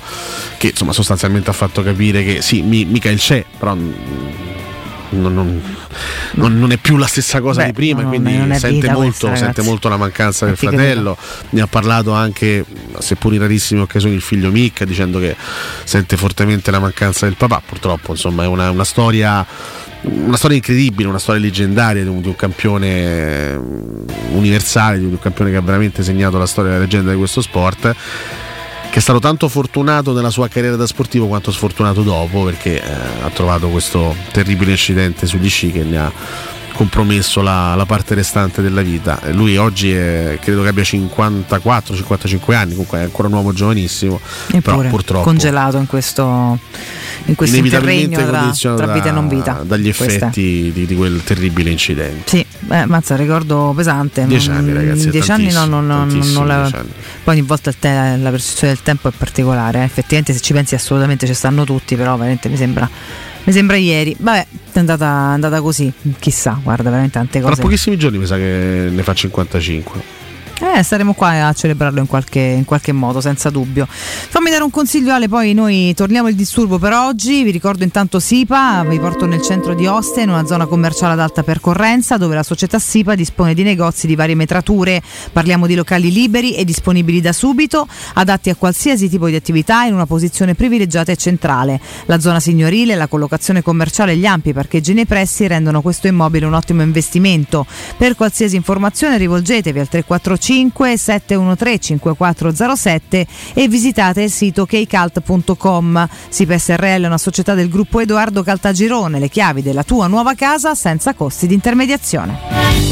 che insomma sostanzialmente ha fatto capire che sì, Mi- Michael c'è, però mm, non, non- non- è più la stessa cosa Beh, di prima, no, quindi sente molto, questa, sente molto la mancanza del fratello. Ne ha parlato anche, seppur in rarissime occasioni, il figlio Mick, dicendo che sente fortemente la mancanza del papà. Purtroppo, insomma, è una, una storia. Una storia incredibile, una storia leggendaria di un, di un campione eh, universale, di un campione che ha veramente segnato la storia e la leggenda di questo sport che è stato tanto fortunato nella sua carriera da sportivo quanto sfortunato dopo perché eh, ha trovato questo terribile incidente sugli sci che ne ha compromesso la, la parte restante della vita. Lui oggi è- credo che abbia 54-55 anni, comunque è ancora un uomo giovanissimo, però Eppure, purtroppo congelato in questo, in questo inevitabilmente interregno tra, tra vita e non vita. da- dagli effetti di, di quel terribile incidente. Sì, eh, mazza, ricordo pesante. Dieci Non- anni, ragazzi, Dieci anni no, tantissimo, non, non- la- dieci anni. Poi ogni volta te- la percezione del tempo è particolare. eh. Effettivamente, se ci pensi, assolutamente ci stanno tutti, però veramente mi sembra. Mi sembra ieri. Vabbè, è andata, andata così. Chissà, guarda, veramente tante Tra cose. pochissimi giorni mi sa che ne fa 55. Eh, staremo qua a celebrarlo in qualche, in qualche modo, senza dubbio. Fammi dare un consiglio, Ale, poi noi torniamo il disturbo per oggi. Vi ricordo intanto SIPA, vi porto nel centro di Ostia, in una zona commerciale ad alta percorrenza, dove la società SIPA dispone di negozi di varie metrature. Parliamo di locali liberi e disponibili da subito, adatti a qualsiasi tipo di attività in una posizione privilegiata e centrale. La zona signorile, la collocazione commerciale e gli ampi parcheggi nei pressi rendono questo immobile un ottimo investimento. Per qualsiasi informazione rivolgetevi al 345 713 5407 e visitate il sito kcalt.com. SIPA SRL è una società del gruppo Edoardo Caltagirone, le chiavi della tua nuova casa senza costi di intermediazione.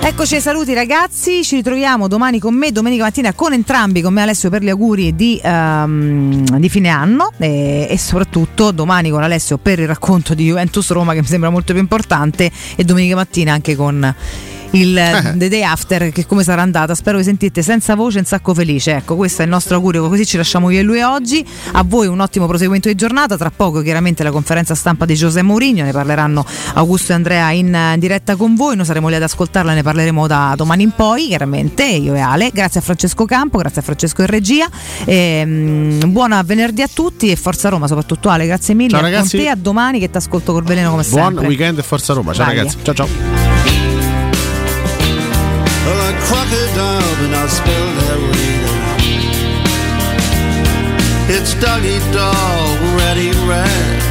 Eccoci ai saluti ragazzi, ci ritroviamo domani con me, domenica mattina con entrambi, con me Alessio per gli auguri di, ehm, di fine anno e, e soprattutto domani con Alessio per il racconto di Juventus Roma che mi sembra molto più importante e domenica mattina anche con il The Day After che come sarà andata? Spero vi sentite senza voce un sacco felice. Ecco questo è il nostro augurio così ci lasciamo io e lui oggi. A voi un ottimo proseguimento di giornata. Tra poco chiaramente la conferenza stampa di José Mourinho. Ne parleranno Augusto e Andrea in eh, diretta con voi. Noi saremo lì ad ascoltarla ne parleremo da domani in poi chiaramente io e Ale. Grazie a Francesco Campo grazie a Francesco in regia. E, mm, buona venerdì a tutti e Forza Roma soprattutto Ale grazie mille. Ciao, con ragazzi. te a domani che ti ascolto col veleno come Buon sempre. weekend e forza Roma. Ciao Vai. ragazzi. Ciao ciao. like crocodile, but I spilled their reading. It's Dougie Dog, Ready Red.